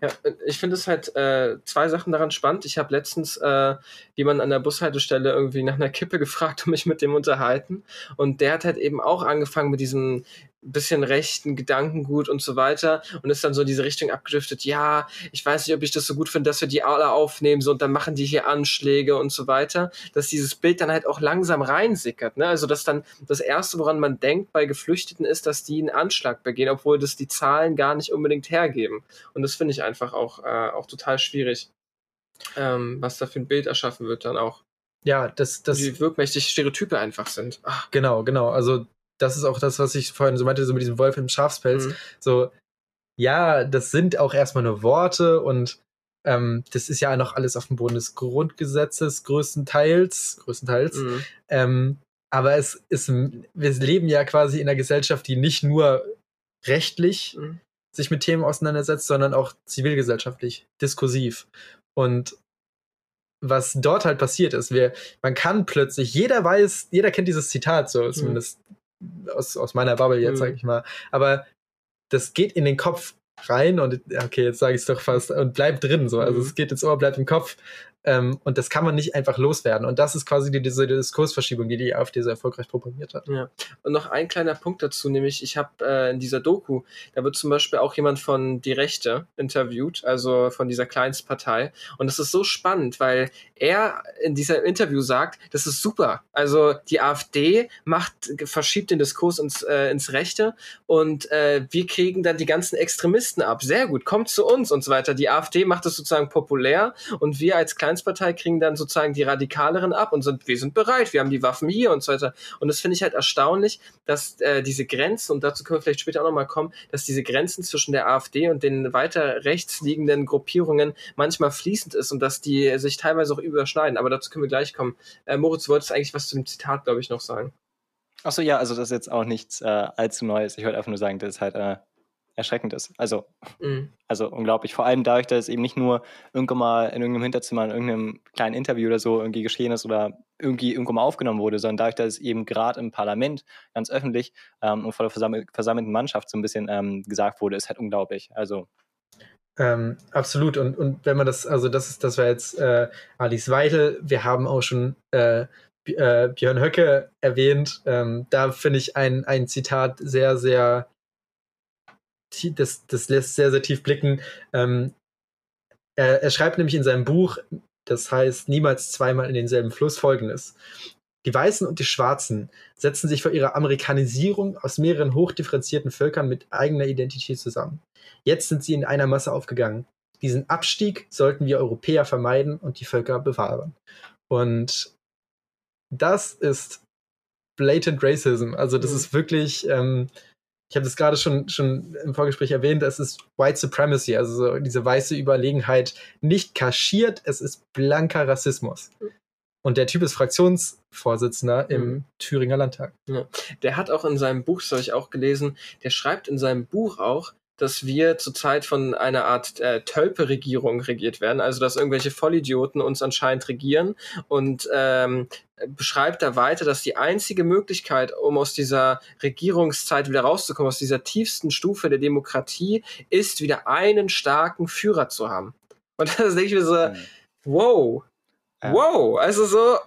ja, ich finde es halt äh, zwei Sachen daran spannend. Ich habe letztens äh, jemanden an der Bushaltestelle irgendwie nach einer Kippe gefragt und mich mit dem unterhalten. Und der hat halt eben auch angefangen mit diesem bisschen rechten Gedankengut und so weiter und ist dann so in diese Richtung abgedriftet, ja, ich weiß nicht, ob ich das so gut finde, dass wir die alle aufnehmen, so und dann machen die hier Anschläge und so weiter, dass dieses Bild dann halt auch langsam reinsickert, ne? Also dass dann das erste, woran man denkt bei Geflüchteten ist, dass die einen Anschlag begehen, obwohl das die Zahlen gar nicht unbedingt hergeben. Und das finde ich einfach auch, äh, auch total schwierig, ähm, was da für ein Bild erschaffen wird dann auch. Ja, das, das. Wie wirkmächtig Stereotype einfach sind. Ach. Genau, genau. Also das ist auch das, was ich vorhin so meinte, so mit diesem Wolf im Schafspelz. Mhm. So, ja, das sind auch erstmal nur Worte und ähm, das ist ja noch alles auf dem Boden des Grundgesetzes, größtenteils, größtenteils. Mhm. Ähm, aber es ist, wir leben ja quasi in einer Gesellschaft, die nicht nur rechtlich mhm. sich mit Themen auseinandersetzt, sondern auch zivilgesellschaftlich, diskursiv. Und was dort halt passiert ist, wir, man kann plötzlich, jeder weiß, jeder kennt dieses Zitat so, mhm. Aus, aus meiner Bubble jetzt, mhm. sag ich mal. Aber das geht in den Kopf rein und okay, jetzt sage ich es doch fast und bleibt drin so. Also mhm. es geht ins Ohr, bleibt im Kopf ähm, und das kann man nicht einfach loswerden. Und das ist quasi die, diese Diskursverschiebung, die die AfD so erfolgreich propagiert hat. Ja. Und noch ein kleiner Punkt dazu, nämlich ich habe äh, in dieser Doku, da wird zum Beispiel auch jemand von Die Rechte interviewt, also von dieser Kleinstpartei. Und das ist so spannend, weil er in diesem Interview sagt, das ist super. Also die AfD macht, verschiebt den Diskurs ins, äh, ins Rechte und äh, wir kriegen dann die ganzen Extremisten ab. Sehr gut, kommt zu uns und so weiter. Die AfD macht es sozusagen populär und wir als Kleinstpartei Allianzpartei kriegen dann sozusagen die Radikaleren ab und sind, wir sind bereit, wir haben die Waffen hier und so weiter. Und das finde ich halt erstaunlich, dass äh, diese Grenzen, und dazu können wir vielleicht später auch nochmal kommen, dass diese Grenzen zwischen der AfD und den weiter rechts liegenden Gruppierungen manchmal fließend ist und dass die sich teilweise auch überschneiden. Aber dazu können wir gleich kommen. Äh, Moritz, du wolltest eigentlich was zu dem Zitat, glaube ich, noch sagen. Achso, ja, also das ist jetzt auch nichts äh, allzu Neues. Ich wollte einfach nur sagen, das ist halt äh, erschreckend ist. Also, mhm. also unglaublich. Vor allem dadurch, dass es eben nicht nur irgendwann mal in irgendeinem Hinterzimmer, in irgendeinem kleinen Interview oder so irgendwie geschehen ist oder irgendwie irgendwann mal aufgenommen wurde, sondern dadurch, dass es eben gerade im Parlament ganz öffentlich ähm, und vor der versam versammelten Mannschaft so ein bisschen ähm, gesagt wurde, ist halt unglaublich. Also. Ähm, absolut. Und, und wenn man das, also das ist, das war jetzt äh, Alice Weidel. Wir haben auch schon äh, äh, Björn Höcke erwähnt. Ähm, da finde ich ein, ein Zitat sehr, sehr das, das lässt sehr, sehr tief blicken. Ähm, er, er schreibt nämlich in seinem Buch, das heißt Niemals zweimal in denselben Fluss, folgendes. Die Weißen und die Schwarzen setzen sich vor ihrer Amerikanisierung aus mehreren hochdifferenzierten Völkern mit eigener Identität zusammen. Jetzt sind sie in einer Masse aufgegangen. Diesen Abstieg sollten wir Europäer vermeiden und die Völker bewahren. Und das ist blatant Racism. Also das mhm. ist wirklich, ähm, ich habe das gerade schon, schon im Vorgespräch erwähnt, das ist White Supremacy, also so diese weiße Überlegenheit nicht kaschiert, es ist blanker Rassismus. Und der Typ ist Fraktionsvorsitzender im mhm. Thüringer Landtag. Ja. Der hat auch in seinem Buch, das habe ich auch gelesen, der schreibt in seinem Buch auch, dass wir zurzeit von einer Art äh, Tölpe-Regierung regiert werden, also dass irgendwelche Vollidioten uns anscheinend regieren und ähm, beschreibt da weiter, dass die einzige Möglichkeit, um aus dieser Regierungszeit wieder rauszukommen, aus dieser tiefsten Stufe der Demokratie, ist, wieder einen starken Führer zu haben. Und da denke ich mir so, mhm. wow, ja. wow, also so,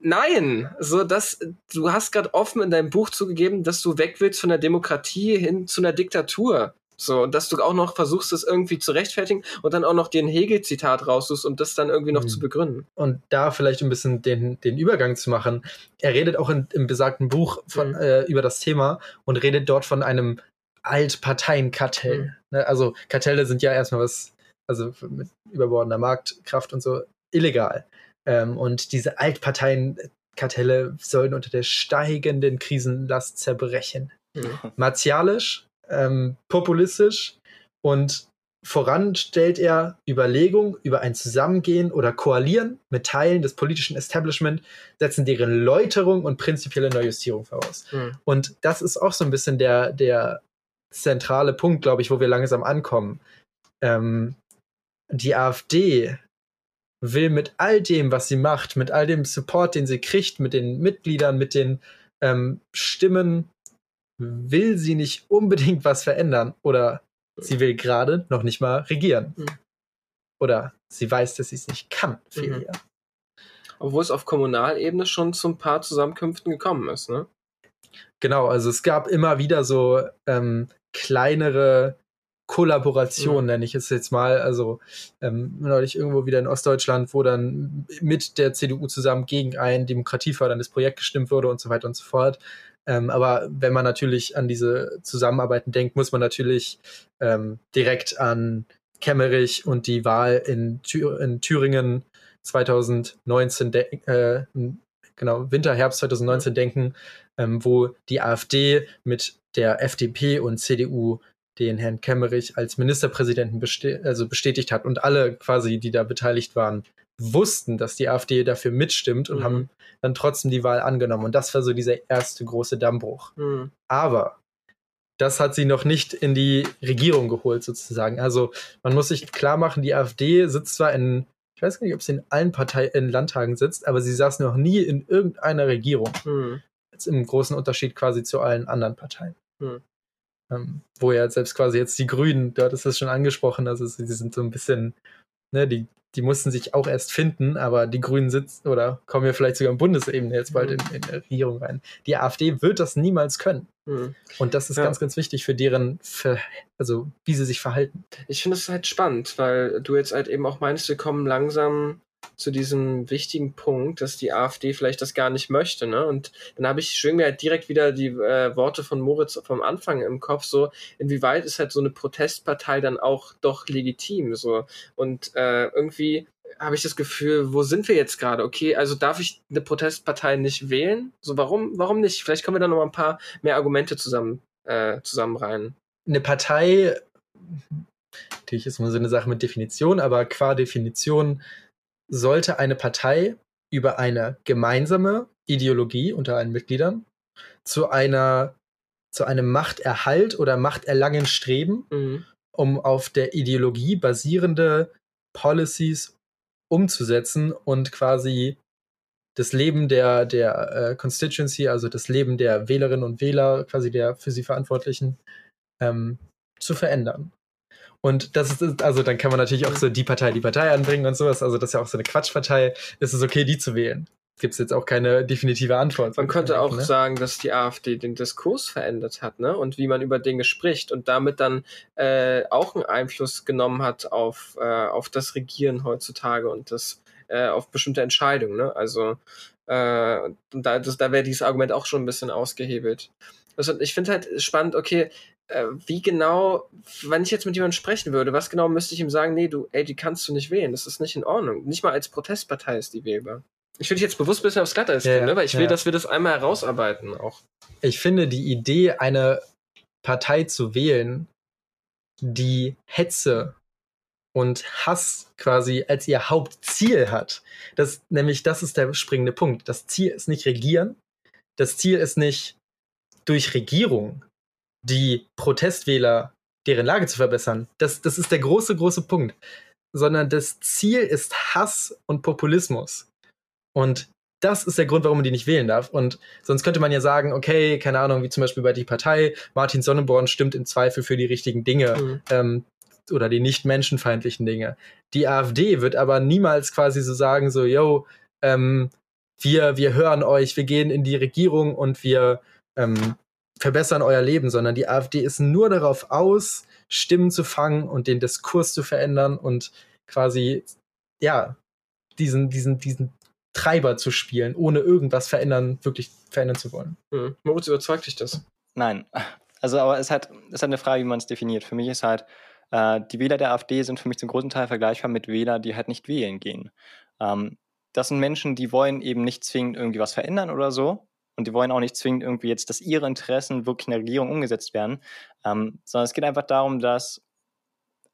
Nein, so dass du hast gerade offen in deinem Buch zugegeben, dass du weg willst von der Demokratie hin zu einer Diktatur. So, und dass du auch noch versuchst, es irgendwie zu rechtfertigen und dann auch noch den Hegel-Zitat raussuchst, um das dann irgendwie noch mhm. zu begründen. Und da vielleicht ein bisschen den, den Übergang zu machen. Er redet auch in, im besagten Buch von, mhm. äh, über das Thema und redet dort von einem Altparteienkartell. Mhm. Ne? Also Kartelle sind ja erstmal was, also mit überbordener Marktkraft und so, illegal. Ähm, und diese Altparteienkartelle sollen unter der steigenden Krisenlast zerbrechen. Mhm. Martialisch ähm, populistisch und voran stellt er Überlegungen über ein Zusammengehen oder Koalieren mit Teilen des politischen Establishment, setzen deren Läuterung und prinzipielle Neujustierung voraus. Mhm. Und das ist auch so ein bisschen der, der zentrale Punkt, glaube ich, wo wir langsam ankommen. Ähm, die AfD will mit all dem, was sie macht, mit all dem Support, den sie kriegt, mit den Mitgliedern, mit den ähm, Stimmen will sie nicht unbedingt was verändern oder sie will gerade noch nicht mal regieren. Mhm. Oder sie weiß, dass sie es nicht kann, viel mhm. Obwohl es auf Kommunalebene schon zu ein paar Zusammenkünften gekommen ist, ne? Genau, also es gab immer wieder so ähm, kleinere Kollaboration, mhm. nenne ich es jetzt mal. Also ähm, neulich irgendwo wieder in Ostdeutschland, wo dann mit der CDU zusammen gegen ein demokratieförderndes Projekt gestimmt wurde und so weiter und so fort. Ähm, aber wenn man natürlich an diese Zusammenarbeiten denkt, muss man natürlich ähm, direkt an Kemmerich und die Wahl in, Thür in Thüringen 2019, äh, genau, Winter, Herbst 2019 denken, ähm, wo die AfD mit der FDP und CDU den Herrn Kemmerich als Ministerpräsidenten besti also bestätigt hat und alle quasi, die da beteiligt waren, wussten, dass die AfD dafür mitstimmt und mhm. haben dann trotzdem die Wahl angenommen. Und das war so dieser erste große Dammbruch. Mhm. Aber das hat sie noch nicht in die Regierung geholt, sozusagen. Also man muss sich klar machen, die AfD sitzt zwar in, ich weiß gar nicht, ob sie in allen Parteien, in Landtagen sitzt, aber sie saß noch nie in irgendeiner Regierung. Mhm. Jetzt im großen Unterschied quasi zu allen anderen Parteien. Mhm. Ähm, wo ja selbst quasi jetzt die Grünen, dort ist es schon angesprochen, also sie sind so ein bisschen, ne, die die mussten sich auch erst finden, aber die Grünen sitzen oder kommen ja vielleicht sogar in Bundesebene jetzt bald mhm. in, in die Regierung rein. Die AfD wird das niemals können. Mhm. Und das ist ja. ganz, ganz wichtig für deren, Ver also wie sie sich verhalten. Ich finde es halt spannend, weil du jetzt halt eben auch meinst, wir kommen langsam zu diesem wichtigen Punkt, dass die AfD vielleicht das gar nicht möchte, ne? Und dann habe ich schwing mir halt direkt wieder die äh, Worte von Moritz vom Anfang im Kopf, so inwieweit ist halt so eine Protestpartei dann auch doch legitim, so und äh, irgendwie habe ich das Gefühl, wo sind wir jetzt gerade? Okay, also darf ich eine Protestpartei nicht wählen? So warum, warum nicht? Vielleicht können wir da noch ein paar mehr Argumente zusammen äh, zusammenreihen. Eine Partei natürlich ist immer so eine Sache mit Definition, aber qua Definition sollte eine Partei über eine gemeinsame Ideologie unter allen Mitgliedern zu einer zu einem Machterhalt oder Machterlangen streben, mhm. um auf der Ideologie basierende Policies umzusetzen und quasi das Leben der, der äh, Constituency, also das Leben der Wählerinnen und Wähler, quasi der für sie Verantwortlichen, ähm, zu verändern. Und das ist, also dann kann man natürlich auch so die Partei, die Partei anbringen und sowas. Also das ist ja auch so eine Quatschpartei. Ist es okay, die zu wählen? Gibt es jetzt auch keine definitive Antwort. Man könnte auch ne? sagen, dass die AfD den Diskurs verändert hat, ne? Und wie man über Dinge spricht und damit dann äh, auch einen Einfluss genommen hat auf, äh, auf das Regieren heutzutage und das äh, auf bestimmte Entscheidungen, ne? Also äh, da, da wäre dieses Argument auch schon ein bisschen ausgehebelt. Also ich finde halt spannend, okay, wie genau, wenn ich jetzt mit jemandem sprechen würde, was genau müsste ich ihm sagen, nee, du, ey, die kannst du nicht wählen, das ist nicht in Ordnung. Nicht mal als Protestpartei ist die wählbar. Ich will dich jetzt bewusst ein bisschen aufs Glatteis ja, ne? weil ich will, ja. dass wir das einmal herausarbeiten auch. Ich finde die Idee, eine Partei zu wählen, die Hetze und Hass quasi als ihr Hauptziel hat. Das, nämlich, das ist der springende Punkt. Das Ziel ist nicht regieren. Das Ziel ist nicht durch Regierung die Protestwähler deren Lage zu verbessern. Das, das ist der große, große Punkt. Sondern das Ziel ist Hass und Populismus. Und das ist der Grund, warum man die nicht wählen darf. Und sonst könnte man ja sagen, okay, keine Ahnung, wie zum Beispiel bei die Partei, Martin Sonnenborn stimmt im Zweifel für die richtigen Dinge mhm. ähm, oder die nicht menschenfeindlichen Dinge. Die AfD wird aber niemals quasi so sagen, so, yo, ähm, wir, wir hören euch, wir gehen in die Regierung und wir ähm, verbessern euer Leben, sondern die AfD ist nur darauf aus, Stimmen zu fangen und den Diskurs zu verändern und quasi, ja, diesen, diesen, diesen Treiber zu spielen, ohne irgendwas verändern, wirklich verändern zu wollen. Hm. Moritz, überzeugt dich das? Nein. Also, aber es hat, es hat eine Frage, wie man es definiert. Für mich ist halt, äh, die Wähler der AfD sind für mich zum großen Teil vergleichbar mit Wählern, die halt nicht wählen gehen. Ähm, das sind Menschen, die wollen eben nicht zwingend irgendwie was verändern oder so. Und die wollen auch nicht zwingend irgendwie jetzt, dass ihre Interessen wirklich in der Regierung umgesetzt werden. Ähm, sondern es geht einfach darum, dass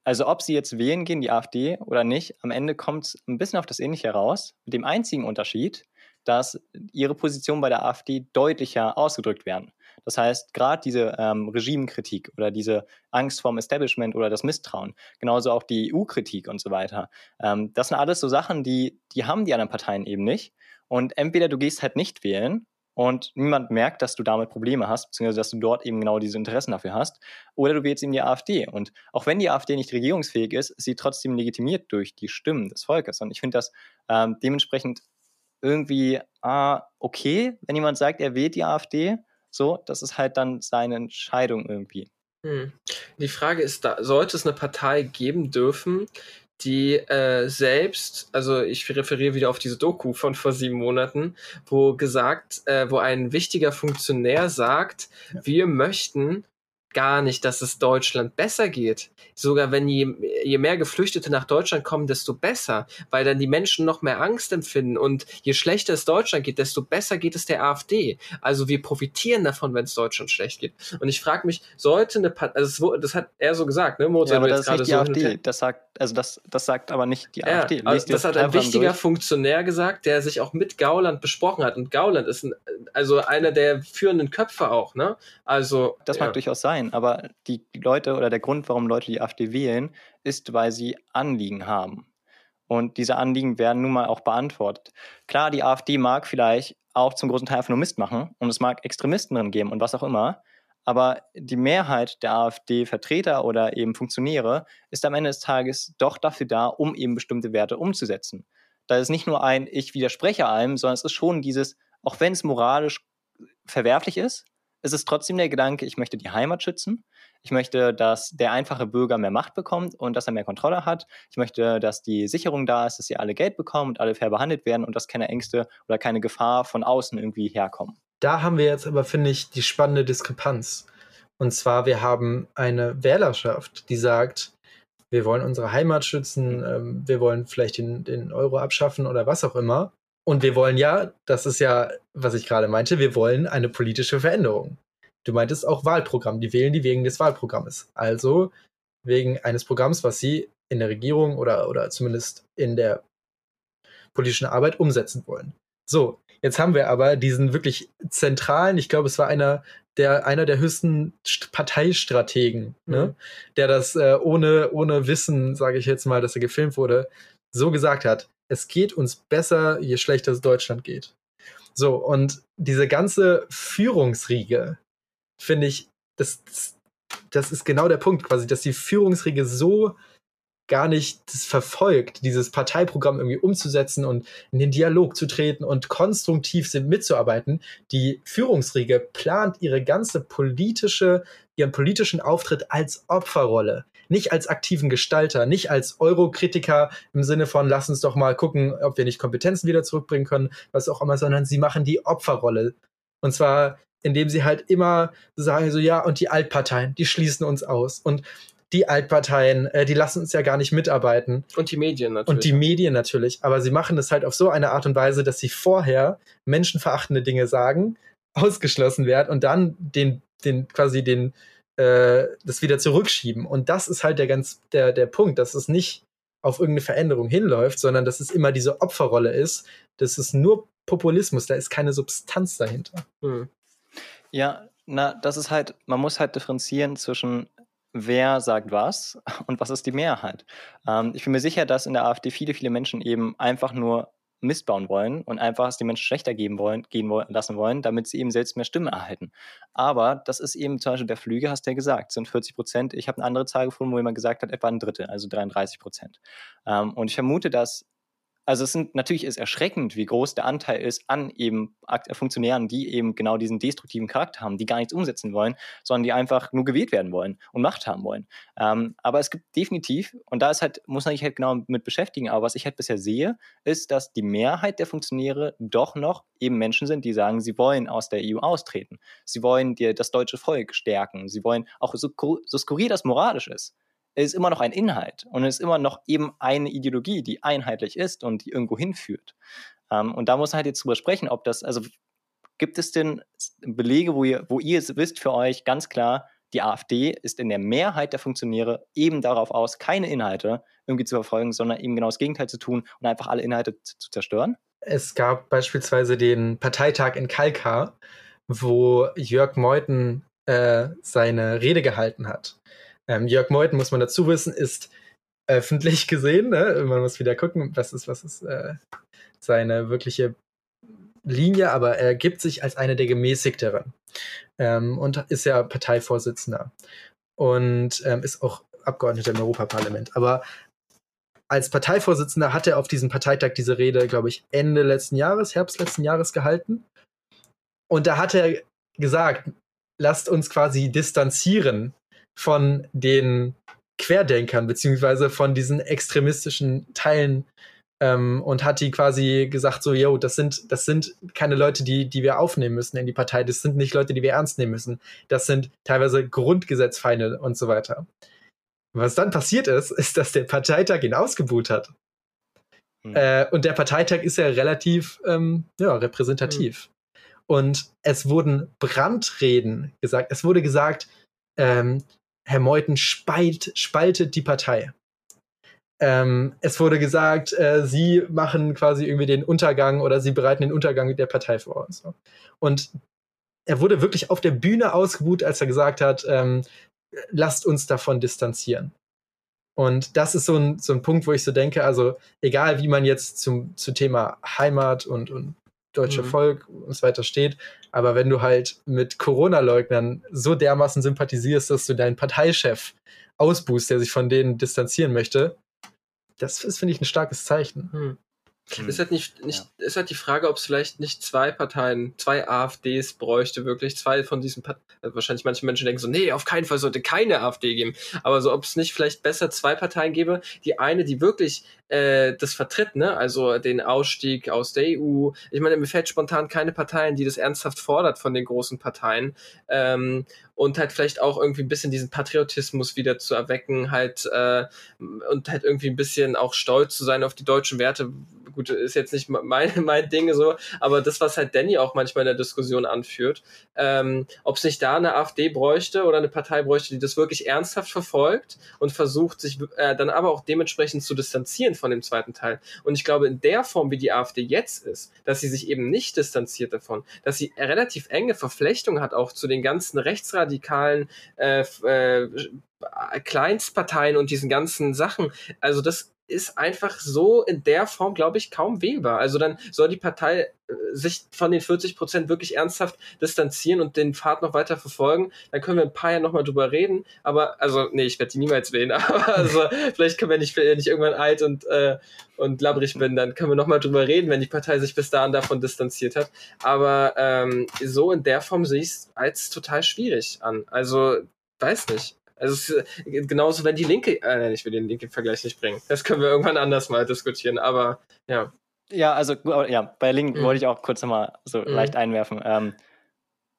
also ob sie jetzt wählen gehen, die AfD oder nicht, am Ende kommt es ein bisschen auf das Ähnliche heraus, mit dem einzigen Unterschied, dass ihre Positionen bei der AfD deutlicher ausgedrückt werden. Das heißt, gerade diese ähm, Regimekritik oder diese Angst vorm Establishment oder das Misstrauen, genauso auch die EU-Kritik und so weiter, ähm, das sind alles so Sachen, die, die haben die anderen Parteien eben nicht. Und entweder du gehst halt nicht wählen und niemand merkt, dass du damit Probleme hast, beziehungsweise dass du dort eben genau diese Interessen dafür hast. Oder du wählst eben die AfD. Und auch wenn die AfD nicht regierungsfähig ist, ist sie trotzdem legitimiert durch die Stimmen des Volkes. Und ich finde das ähm, dementsprechend irgendwie ah, okay, wenn jemand sagt, er wählt die AfD. So, das ist halt dann seine Entscheidung irgendwie. Hm. Die Frage ist, da, sollte es eine Partei geben dürfen, die äh, selbst, also ich referiere wieder auf diese Doku von vor sieben Monaten, wo gesagt, äh, wo ein wichtiger Funktionär sagt, ja. wir möchten gar nicht, dass es Deutschland besser geht. Sogar wenn je, je mehr Geflüchtete nach Deutschland kommen, desto besser, weil dann die Menschen noch mehr Angst empfinden. Und je schlechter es Deutschland geht, desto besser geht es der AfD. Also wir profitieren davon, wenn es Deutschland schlecht geht. Und ich frage mich, sollte eine Partei, also das hat er so gesagt, ne? Mozart, ja, aber das ist nicht die so AfD. Das sagt, also das, das sagt aber nicht die ja, AfD. Also das hat ein wichtiger durch. Funktionär gesagt, der sich auch mit Gauland besprochen hat. Und Gauland ist ein, also einer der führenden Köpfe auch, ne? Also. Das mag durchaus sein sein, aber die Leute oder der Grund, warum Leute die AfD wählen, ist, weil sie Anliegen haben. Und diese Anliegen werden nun mal auch beantwortet. Klar, die AfD mag vielleicht auch zum großen Teil einfach nur Mist machen und es mag Extremisten drin geben und was auch immer. Aber die Mehrheit der AfD-Vertreter oder eben Funktionäre ist am Ende des Tages doch dafür da, um eben bestimmte Werte umzusetzen. Da ist nicht nur ein, ich widerspreche allem, sondern es ist schon dieses, auch wenn es moralisch verwerflich ist, ist es trotzdem der Gedanke, ich möchte die Heimat schützen. Ich möchte, dass der einfache Bürger mehr Macht bekommt und dass er mehr Kontrolle hat. Ich möchte, dass die Sicherung da ist, dass sie alle Geld bekommen und alle fair behandelt werden und dass keine Ängste oder keine Gefahr von außen irgendwie herkommen. Da haben wir jetzt aber, finde ich, die spannende Diskrepanz. Und zwar, wir haben eine Wählerschaft, die sagt, wir wollen unsere Heimat schützen, ähm, wir wollen vielleicht den, den Euro abschaffen oder was auch immer. Und wir wollen ja, das ist ja, was ich gerade meinte, wir wollen eine politische Veränderung. Du meintest auch Wahlprogramm. Die wählen die wegen des Wahlprogramms. Also wegen eines Programms, was sie in der Regierung oder, oder zumindest in der politischen Arbeit umsetzen wollen. So, jetzt haben wir aber diesen wirklich zentralen, ich glaube, es war einer der, einer der höchsten Parteistrategen, ne, mhm. ne, der das äh, ohne, ohne Wissen, sage ich jetzt mal, dass er gefilmt wurde, so gesagt hat es geht uns besser, je schlechter es Deutschland geht. So, und diese ganze Führungsriege, finde ich, das, das ist genau der Punkt quasi, dass die Führungsriege so gar nicht verfolgt, dieses Parteiprogramm irgendwie umzusetzen und in den Dialog zu treten und konstruktiv mitzuarbeiten. Die Führungsriege plant ihre ganze politische, ihren politischen Auftritt als Opferrolle nicht als aktiven Gestalter, nicht als Eurokritiker im Sinne von, lass uns doch mal gucken, ob wir nicht Kompetenzen wieder zurückbringen können, was auch immer, sondern sie machen die Opferrolle. Und zwar, indem sie halt immer sagen, so ja, und die Altparteien, die schließen uns aus. Und die Altparteien, äh, die lassen uns ja gar nicht mitarbeiten. Und die Medien natürlich. Und die Medien natürlich. Aber sie machen das halt auf so eine Art und Weise, dass sie vorher menschenverachtende Dinge sagen, ausgeschlossen werden und dann den, den quasi den, äh, das wieder zurückschieben. Und das ist halt der ganz, der, der Punkt, dass es nicht auf irgendeine Veränderung hinläuft, sondern dass es immer diese Opferrolle ist. Das ist nur Populismus, da ist keine Substanz dahinter. Hm. Ja, na, das ist halt, man muss halt differenzieren zwischen wer sagt was und was ist die Mehrheit. Ähm, ich bin mir sicher, dass in der AfD viele, viele Menschen eben einfach nur Mist bauen wollen und einfach es den Menschen schlechter geben wollen, gehen lassen wollen, damit sie eben selbst mehr Stimmen erhalten. Aber das ist eben zum Beispiel der Flüge, hast du ja gesagt, sind 40 Prozent. Ich habe eine andere Zahl gefunden, wo jemand gesagt hat, etwa ein Drittel, also 33 Prozent. Ähm, und ich vermute, dass also es sind natürlich ist erschreckend, wie groß der Anteil ist an eben Funktionären, die eben genau diesen destruktiven Charakter haben, die gar nichts umsetzen wollen, sondern die einfach nur gewählt werden wollen und Macht haben wollen. Ähm, aber es gibt definitiv, und da ist halt, muss man sich halt genau mit beschäftigen, aber was ich halt bisher sehe, ist, dass die Mehrheit der Funktionäre doch noch eben Menschen sind, die sagen, sie wollen aus der EU austreten. Sie wollen die, das deutsche Volk stärken. Sie wollen auch so, so skurril das moralisch ist ist immer noch ein Inhalt und es ist immer noch eben eine Ideologie, die einheitlich ist und die irgendwo hinführt. Ähm, und da muss man halt jetzt drüber sprechen, ob das, also gibt es denn Belege, wo ihr, wo ihr es wisst für euch ganz klar, die AfD ist in der Mehrheit der Funktionäre eben darauf aus, keine Inhalte irgendwie zu verfolgen, sondern eben genau das Gegenteil zu tun und einfach alle Inhalte zu, zu zerstören? Es gab beispielsweise den Parteitag in Kalkar, wo Jörg Meuthen äh, seine Rede gehalten hat. Ähm, Jörg Meuthen, muss man dazu wissen, ist öffentlich gesehen. Ne? Man muss wieder gucken, was ist, was ist äh, seine wirkliche Linie, aber er gibt sich als eine der gemäßigteren ähm, und ist ja Parteivorsitzender und ähm, ist auch Abgeordneter im Europaparlament. Aber als Parteivorsitzender hat er auf diesem Parteitag diese Rede, glaube ich, Ende letzten Jahres, Herbst letzten Jahres gehalten. Und da hat er gesagt, lasst uns quasi distanzieren von den Querdenkern, beziehungsweise von diesen extremistischen Teilen ähm, und hat die quasi gesagt, so, yo, das sind, das sind keine Leute, die, die wir aufnehmen müssen in die Partei, das sind nicht Leute, die wir ernst nehmen müssen. Das sind teilweise Grundgesetzfeinde und so weiter. Was dann passiert ist, ist, dass der Parteitag ihn ausgebuht hat. Hm. Äh, und der Parteitag ist ja relativ ähm, ja, repräsentativ. Hm. Und es wurden Brandreden gesagt. Es wurde gesagt, ähm, Herr Meuthen spalt, spaltet die Partei. Ähm, es wurde gesagt, äh, sie machen quasi irgendwie den Untergang oder sie bereiten den Untergang der Partei vor und so. Und er wurde wirklich auf der Bühne ausgebuht, als er gesagt hat, ähm, lasst uns davon distanzieren. Und das ist so ein, so ein Punkt, wo ich so denke, also egal wie man jetzt zum, zum Thema Heimat und, und deutsche mhm. Volk und so weiter steht. Aber wenn du halt mit Corona-Leugnern so dermaßen sympathisierst, dass du deinen Parteichef ausbußt, der sich von denen distanzieren möchte, das ist, finde ich, ein starkes Zeichen. Mhm. Hm. Ist halt nicht, nicht ja. ist halt die Frage, ob es vielleicht nicht zwei Parteien, zwei AfDs bräuchte, wirklich zwei von diesen Parteien. Also wahrscheinlich manche Menschen denken so, nee, auf keinen Fall sollte keine AfD geben. Aber so, ob es nicht vielleicht besser zwei Parteien gäbe, die eine, die wirklich äh, das vertritt, ne? Also den Ausstieg aus der EU. Ich meine, mir fällt spontan keine Parteien, die das ernsthaft fordert von den großen Parteien. Ähm, und halt vielleicht auch irgendwie ein bisschen diesen Patriotismus wieder zu erwecken, halt äh, und halt irgendwie ein bisschen auch stolz zu sein auf die deutschen Werte. Gut, ist jetzt nicht mein, mein Ding so, aber das, was halt Danny auch manchmal in der Diskussion anführt, ähm, ob es nicht da eine AfD bräuchte oder eine Partei bräuchte, die das wirklich ernsthaft verfolgt und versucht, sich äh, dann aber auch dementsprechend zu distanzieren von dem zweiten Teil. Und ich glaube, in der Form, wie die AfD jetzt ist, dass sie sich eben nicht distanziert davon, dass sie relativ enge Verflechtung hat auch zu den ganzen rechtsradikalen äh, äh, Kleinstparteien und diesen ganzen Sachen. Also das ist einfach so in der Form, glaube ich, kaum wählbar. Also dann soll die Partei äh, sich von den 40 Prozent wirklich ernsthaft distanzieren und den Pfad noch weiter verfolgen. Dann können wir ein paar Jahre nochmal drüber reden. Aber, also, nee, ich werde die niemals wählen. Aber also, vielleicht können wir nicht, wenn ich irgendwann alt und, äh, und labbrig bin, dann können wir nochmal drüber reden, wenn die Partei sich bis dahin davon distanziert hat. Aber ähm, so in der Form sehe ich es als total schwierig an. Also, weiß nicht. Also es ist äh, genauso, wenn die Linke, äh, ich will den linken Vergleich nicht bringen. Das können wir irgendwann anders mal diskutieren, aber ja. Ja, also ja, bei Linken mhm. wollte ich auch kurz nochmal so mhm. leicht einwerfen. Ähm,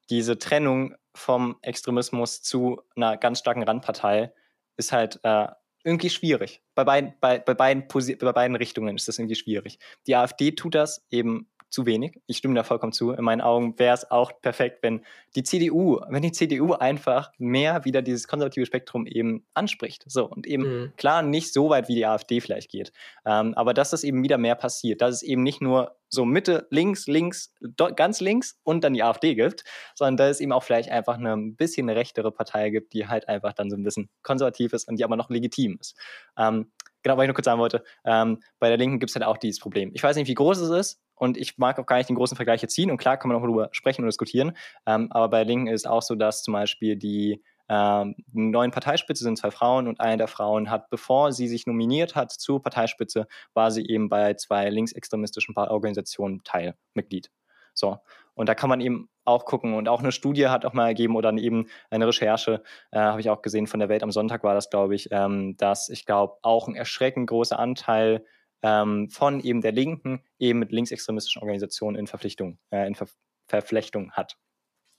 diese Trennung vom Extremismus zu einer ganz starken Randpartei ist halt äh, irgendwie schwierig. Bei beiden, bei, bei, beiden bei beiden Richtungen ist das irgendwie schwierig. Die AfD tut das eben zu wenig. Ich stimme da vollkommen zu. In meinen Augen wäre es auch perfekt, wenn die CDU, wenn die CDU einfach mehr wieder dieses konservative Spektrum eben anspricht. So und eben mhm. klar nicht so weit wie die AfD vielleicht geht, ähm, aber dass das eben wieder mehr passiert, dass es eben nicht nur so Mitte, links, links, ganz links und dann die AfD gibt, sondern dass es eben auch vielleicht einfach eine ein bisschen rechtere Partei gibt, die halt einfach dann so ein bisschen konservativ ist und die aber noch legitim ist. Ähm, genau, was ich nur kurz sagen wollte, ähm, bei der Linken gibt es halt auch dieses Problem. Ich weiß nicht, wie groß es ist und ich mag auch gar nicht den großen Vergleich jetzt ziehen und klar kann man auch darüber sprechen und diskutieren, ähm, aber bei der Linken ist es auch so, dass zum Beispiel die ähm, neuen Parteispitze sind zwei Frauen und eine der Frauen hat, bevor sie sich nominiert hat zur Parteispitze, war sie eben bei zwei linksextremistischen Organisationen Teilmitglied. So. Und da kann man eben auch gucken. Und auch eine Studie hat auch mal ergeben oder eben eine Recherche, äh, habe ich auch gesehen von der Welt am Sonntag war das, glaube ich, ähm, dass ich glaube, auch ein erschreckend großer Anteil ähm, von eben der Linken eben mit linksextremistischen Organisationen in Verpflichtung, äh, in Ver Verflechtung hat.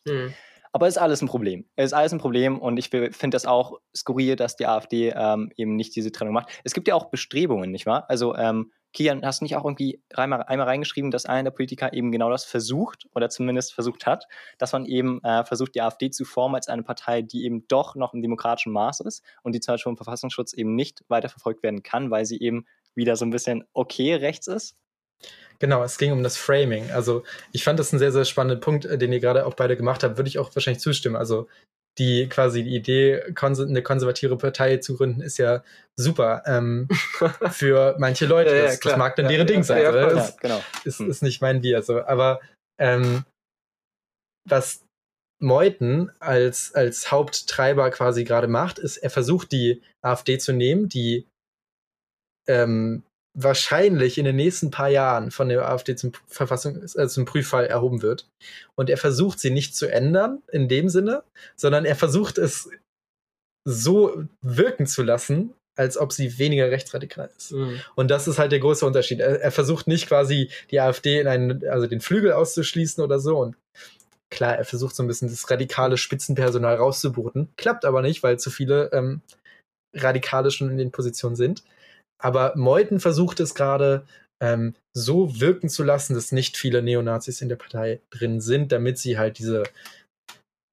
Mhm. Aber es ist alles ein Problem. Es ist alles ein Problem und ich finde das auch skurril, dass die AfD ähm, eben nicht diese Trennung macht. Es gibt ja auch Bestrebungen, nicht wahr? Also ähm, Kian, hast du nicht auch irgendwie einmal, einmal reingeschrieben, dass einer der Politiker eben genau das versucht oder zumindest versucht hat, dass man eben äh, versucht, die AfD zu formen als eine Partei, die eben doch noch im demokratischen Maß ist und die zum Beispiel im Verfassungsschutz eben nicht weiterverfolgt werden kann, weil sie eben wieder so ein bisschen okay rechts ist? Genau, es ging um das Framing. Also ich fand das einen sehr, sehr spannenden Punkt, äh, den ihr gerade auch beide gemacht habt, würde ich auch wahrscheinlich zustimmen. Also die quasi die Idee, eine konservative Partei zu gründen, ist ja super ähm, für manche Leute. ja, ja, das, das, mag dann ja, deren Ding sein. Ja, ist, genau. ist, ist nicht mein Bier. So. Aber ähm, was Meuthen als, als Haupttreiber quasi gerade macht, ist, er versucht die AfD zu nehmen, die ähm, wahrscheinlich in den nächsten paar Jahren von der AfD zum Verfassung, äh, zum Prüffall erhoben wird. Und er versucht sie nicht zu ändern in dem Sinne, sondern er versucht es so wirken zu lassen, als ob sie weniger rechtsradikal ist. Mhm. Und das ist halt der große Unterschied. Er, er, versucht nicht quasi die AfD in einen, also den Flügel auszuschließen oder so. Und klar, er versucht so ein bisschen das radikale Spitzenpersonal rauszubooten. Klappt aber nicht, weil zu viele ähm, Radikale schon in den Positionen sind. Aber Meuthen versucht es gerade ähm, so wirken zu lassen, dass nicht viele Neonazis in der Partei drin sind, damit sie halt diese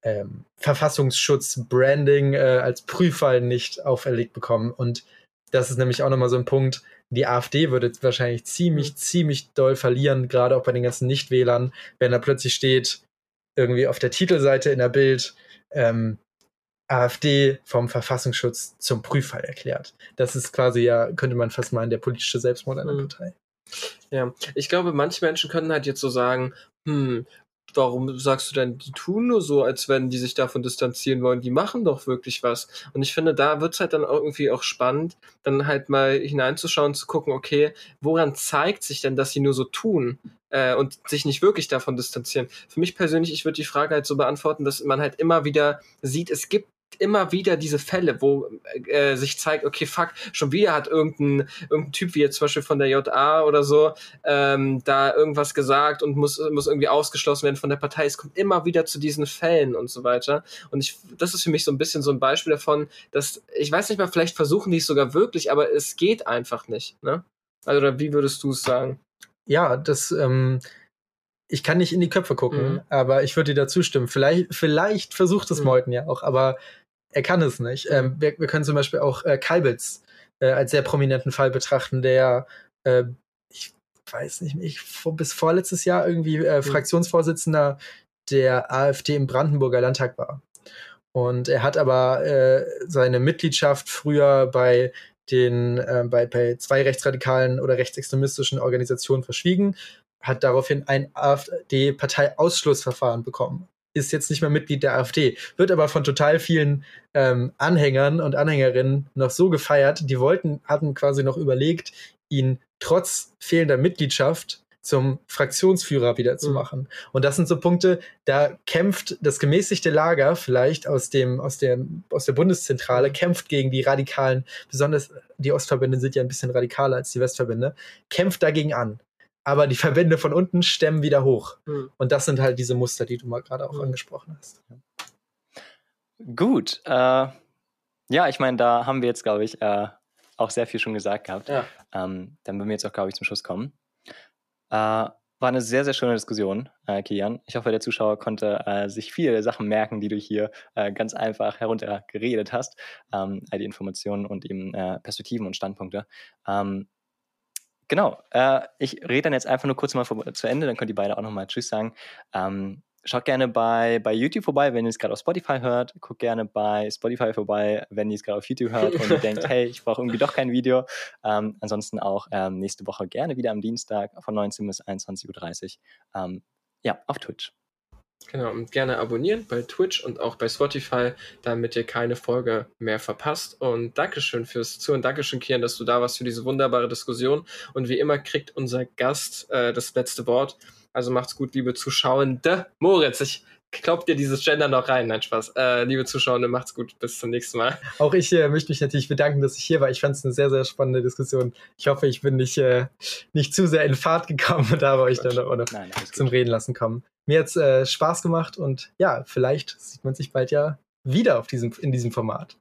ähm, Verfassungsschutz-Branding äh, als Prüffall nicht auferlegt bekommen. Und das ist nämlich auch nochmal so ein Punkt. Die AfD würde wahrscheinlich ziemlich, mhm. ziemlich doll verlieren, gerade auch bei den ganzen Nichtwählern, wenn da plötzlich steht, irgendwie auf der Titelseite in der Bild, ähm, AfD vom Verfassungsschutz zum Prüffall erklärt. Das ist quasi ja, könnte man fast meinen, der politische Selbstmord einer mhm. Partei. Ja, ich glaube, manche Menschen können halt jetzt so sagen, hm, warum sagst du denn, die tun nur so, als wenn die sich davon distanzieren wollen? Die machen doch wirklich was. Und ich finde, da wird es halt dann irgendwie auch spannend, dann halt mal hineinzuschauen, zu gucken, okay, woran zeigt sich denn, dass sie nur so tun? Äh, und sich nicht wirklich davon distanzieren. Für mich persönlich, ich würde die Frage halt so beantworten, dass man halt immer wieder sieht, es gibt immer wieder diese Fälle, wo äh, sich zeigt, okay, fuck, schon wieder hat irgendein, irgendein Typ, wie jetzt zum Beispiel von der JA oder so, ähm, da irgendwas gesagt und muss, muss irgendwie ausgeschlossen werden von der Partei. Es kommt immer wieder zu diesen Fällen und so weiter. Und ich, das ist für mich so ein bisschen so ein Beispiel davon, dass, ich weiß nicht mal, vielleicht versuchen die es sogar wirklich, aber es geht einfach nicht. Ne? Also, wie würdest du es sagen? Ja, das, ähm, ich kann nicht in die Köpfe gucken, mhm. aber ich würde dir da zustimmen. Vielleicht, vielleicht versucht es mhm. Meuthen ja auch, aber er kann es nicht. Ähm, wir, wir, können zum Beispiel auch äh, Kalbitz äh, als sehr prominenten Fall betrachten, der, äh, ich weiß nicht, ich, vor, bis vorletztes Jahr irgendwie äh, mhm. Fraktionsvorsitzender der AfD im Brandenburger Landtag war. Und er hat aber äh, seine Mitgliedschaft früher bei den äh, bei, bei zwei rechtsradikalen oder rechtsextremistischen Organisationen verschwiegen, hat daraufhin ein AfD-Parteiausschlussverfahren bekommen ist jetzt nicht mehr Mitglied der AfD, wird aber von total vielen ähm, Anhängern und Anhängerinnen noch so gefeiert, die wollten, hatten quasi noch überlegt, ihn trotz fehlender Mitgliedschaft zum Fraktionsführer wieder zu mhm. machen. Und das sind so Punkte, da kämpft das gemäßigte Lager vielleicht aus dem, aus der, aus der Bundeszentrale, mhm. kämpft gegen die Radikalen, besonders die Ostverbände sind ja ein bisschen radikaler als die Westverbände, kämpft dagegen an aber die Verbände von unten stemmen wieder hoch. Mhm. Und das sind halt diese Muster, die du mal gerade auch mhm. angesprochen hast. Gut. Äh, ja, ich meine, da haben wir jetzt, glaube ich, äh, auch sehr viel schon gesagt gehabt. Ja. Ähm, dann würden wir jetzt auch, glaube ich, zum Schluss kommen. Äh, war eine sehr, sehr schöne Diskussion, äh, Kian. Ich hoffe, der Zuschauer konnte äh, sich viele Sachen merken, die du hier äh, ganz einfach heruntergeredet hast. Ähm, all die Informationen und eben äh, Perspektiven und Standpunkte. Ähm, genau. Äh, ich rede dann jetzt einfach nur kurz mal vor, zu Ende, dann könnt ihr beide auch nochmal Tschüss sagen. Ähm, Schaut gerne bei, bei YouTube vorbei, wenn ihr es gerade auf Spotify hört. Guckt gerne bei Spotify vorbei, wenn ihr es gerade auf YouTube hört und ihr denkt, hey, ich brauche irgendwie doch kein Video. Ähm, ansonsten auch ähm, nächste Woche gerne wieder am Dienstag von 19 bis 21.30 Uhr. Ähm, ja, auf Twitch. Genau, und gerne abonnieren bei Twitch und auch bei Spotify, damit ihr keine Folge mehr verpasst. Und Dankeschön fürs Zuhören. Dankeschön, Kian, dass du da warst für diese wunderbare Diskussion. Und wie immer kriegt unser Gast äh, das letzte Wort. Also macht's gut, liebe Zuschauende. Moritz, ich glaubt dir dieses Gender noch rein. Nein, Spaß. Äh, liebe Zuschauende, macht's gut. Bis zum nächsten Mal. Auch ich äh, möchte mich natürlich bedanken, dass ich hier war. Ich fand es eine sehr, sehr spannende Diskussion. Ich hoffe, ich bin nicht, äh, nicht zu sehr in Fahrt gekommen und habe euch dann auch noch Nein, zum Reden lassen kommen. Mir hat's äh, Spaß gemacht und ja, vielleicht sieht man sich bald ja wieder auf diesem, in diesem Format.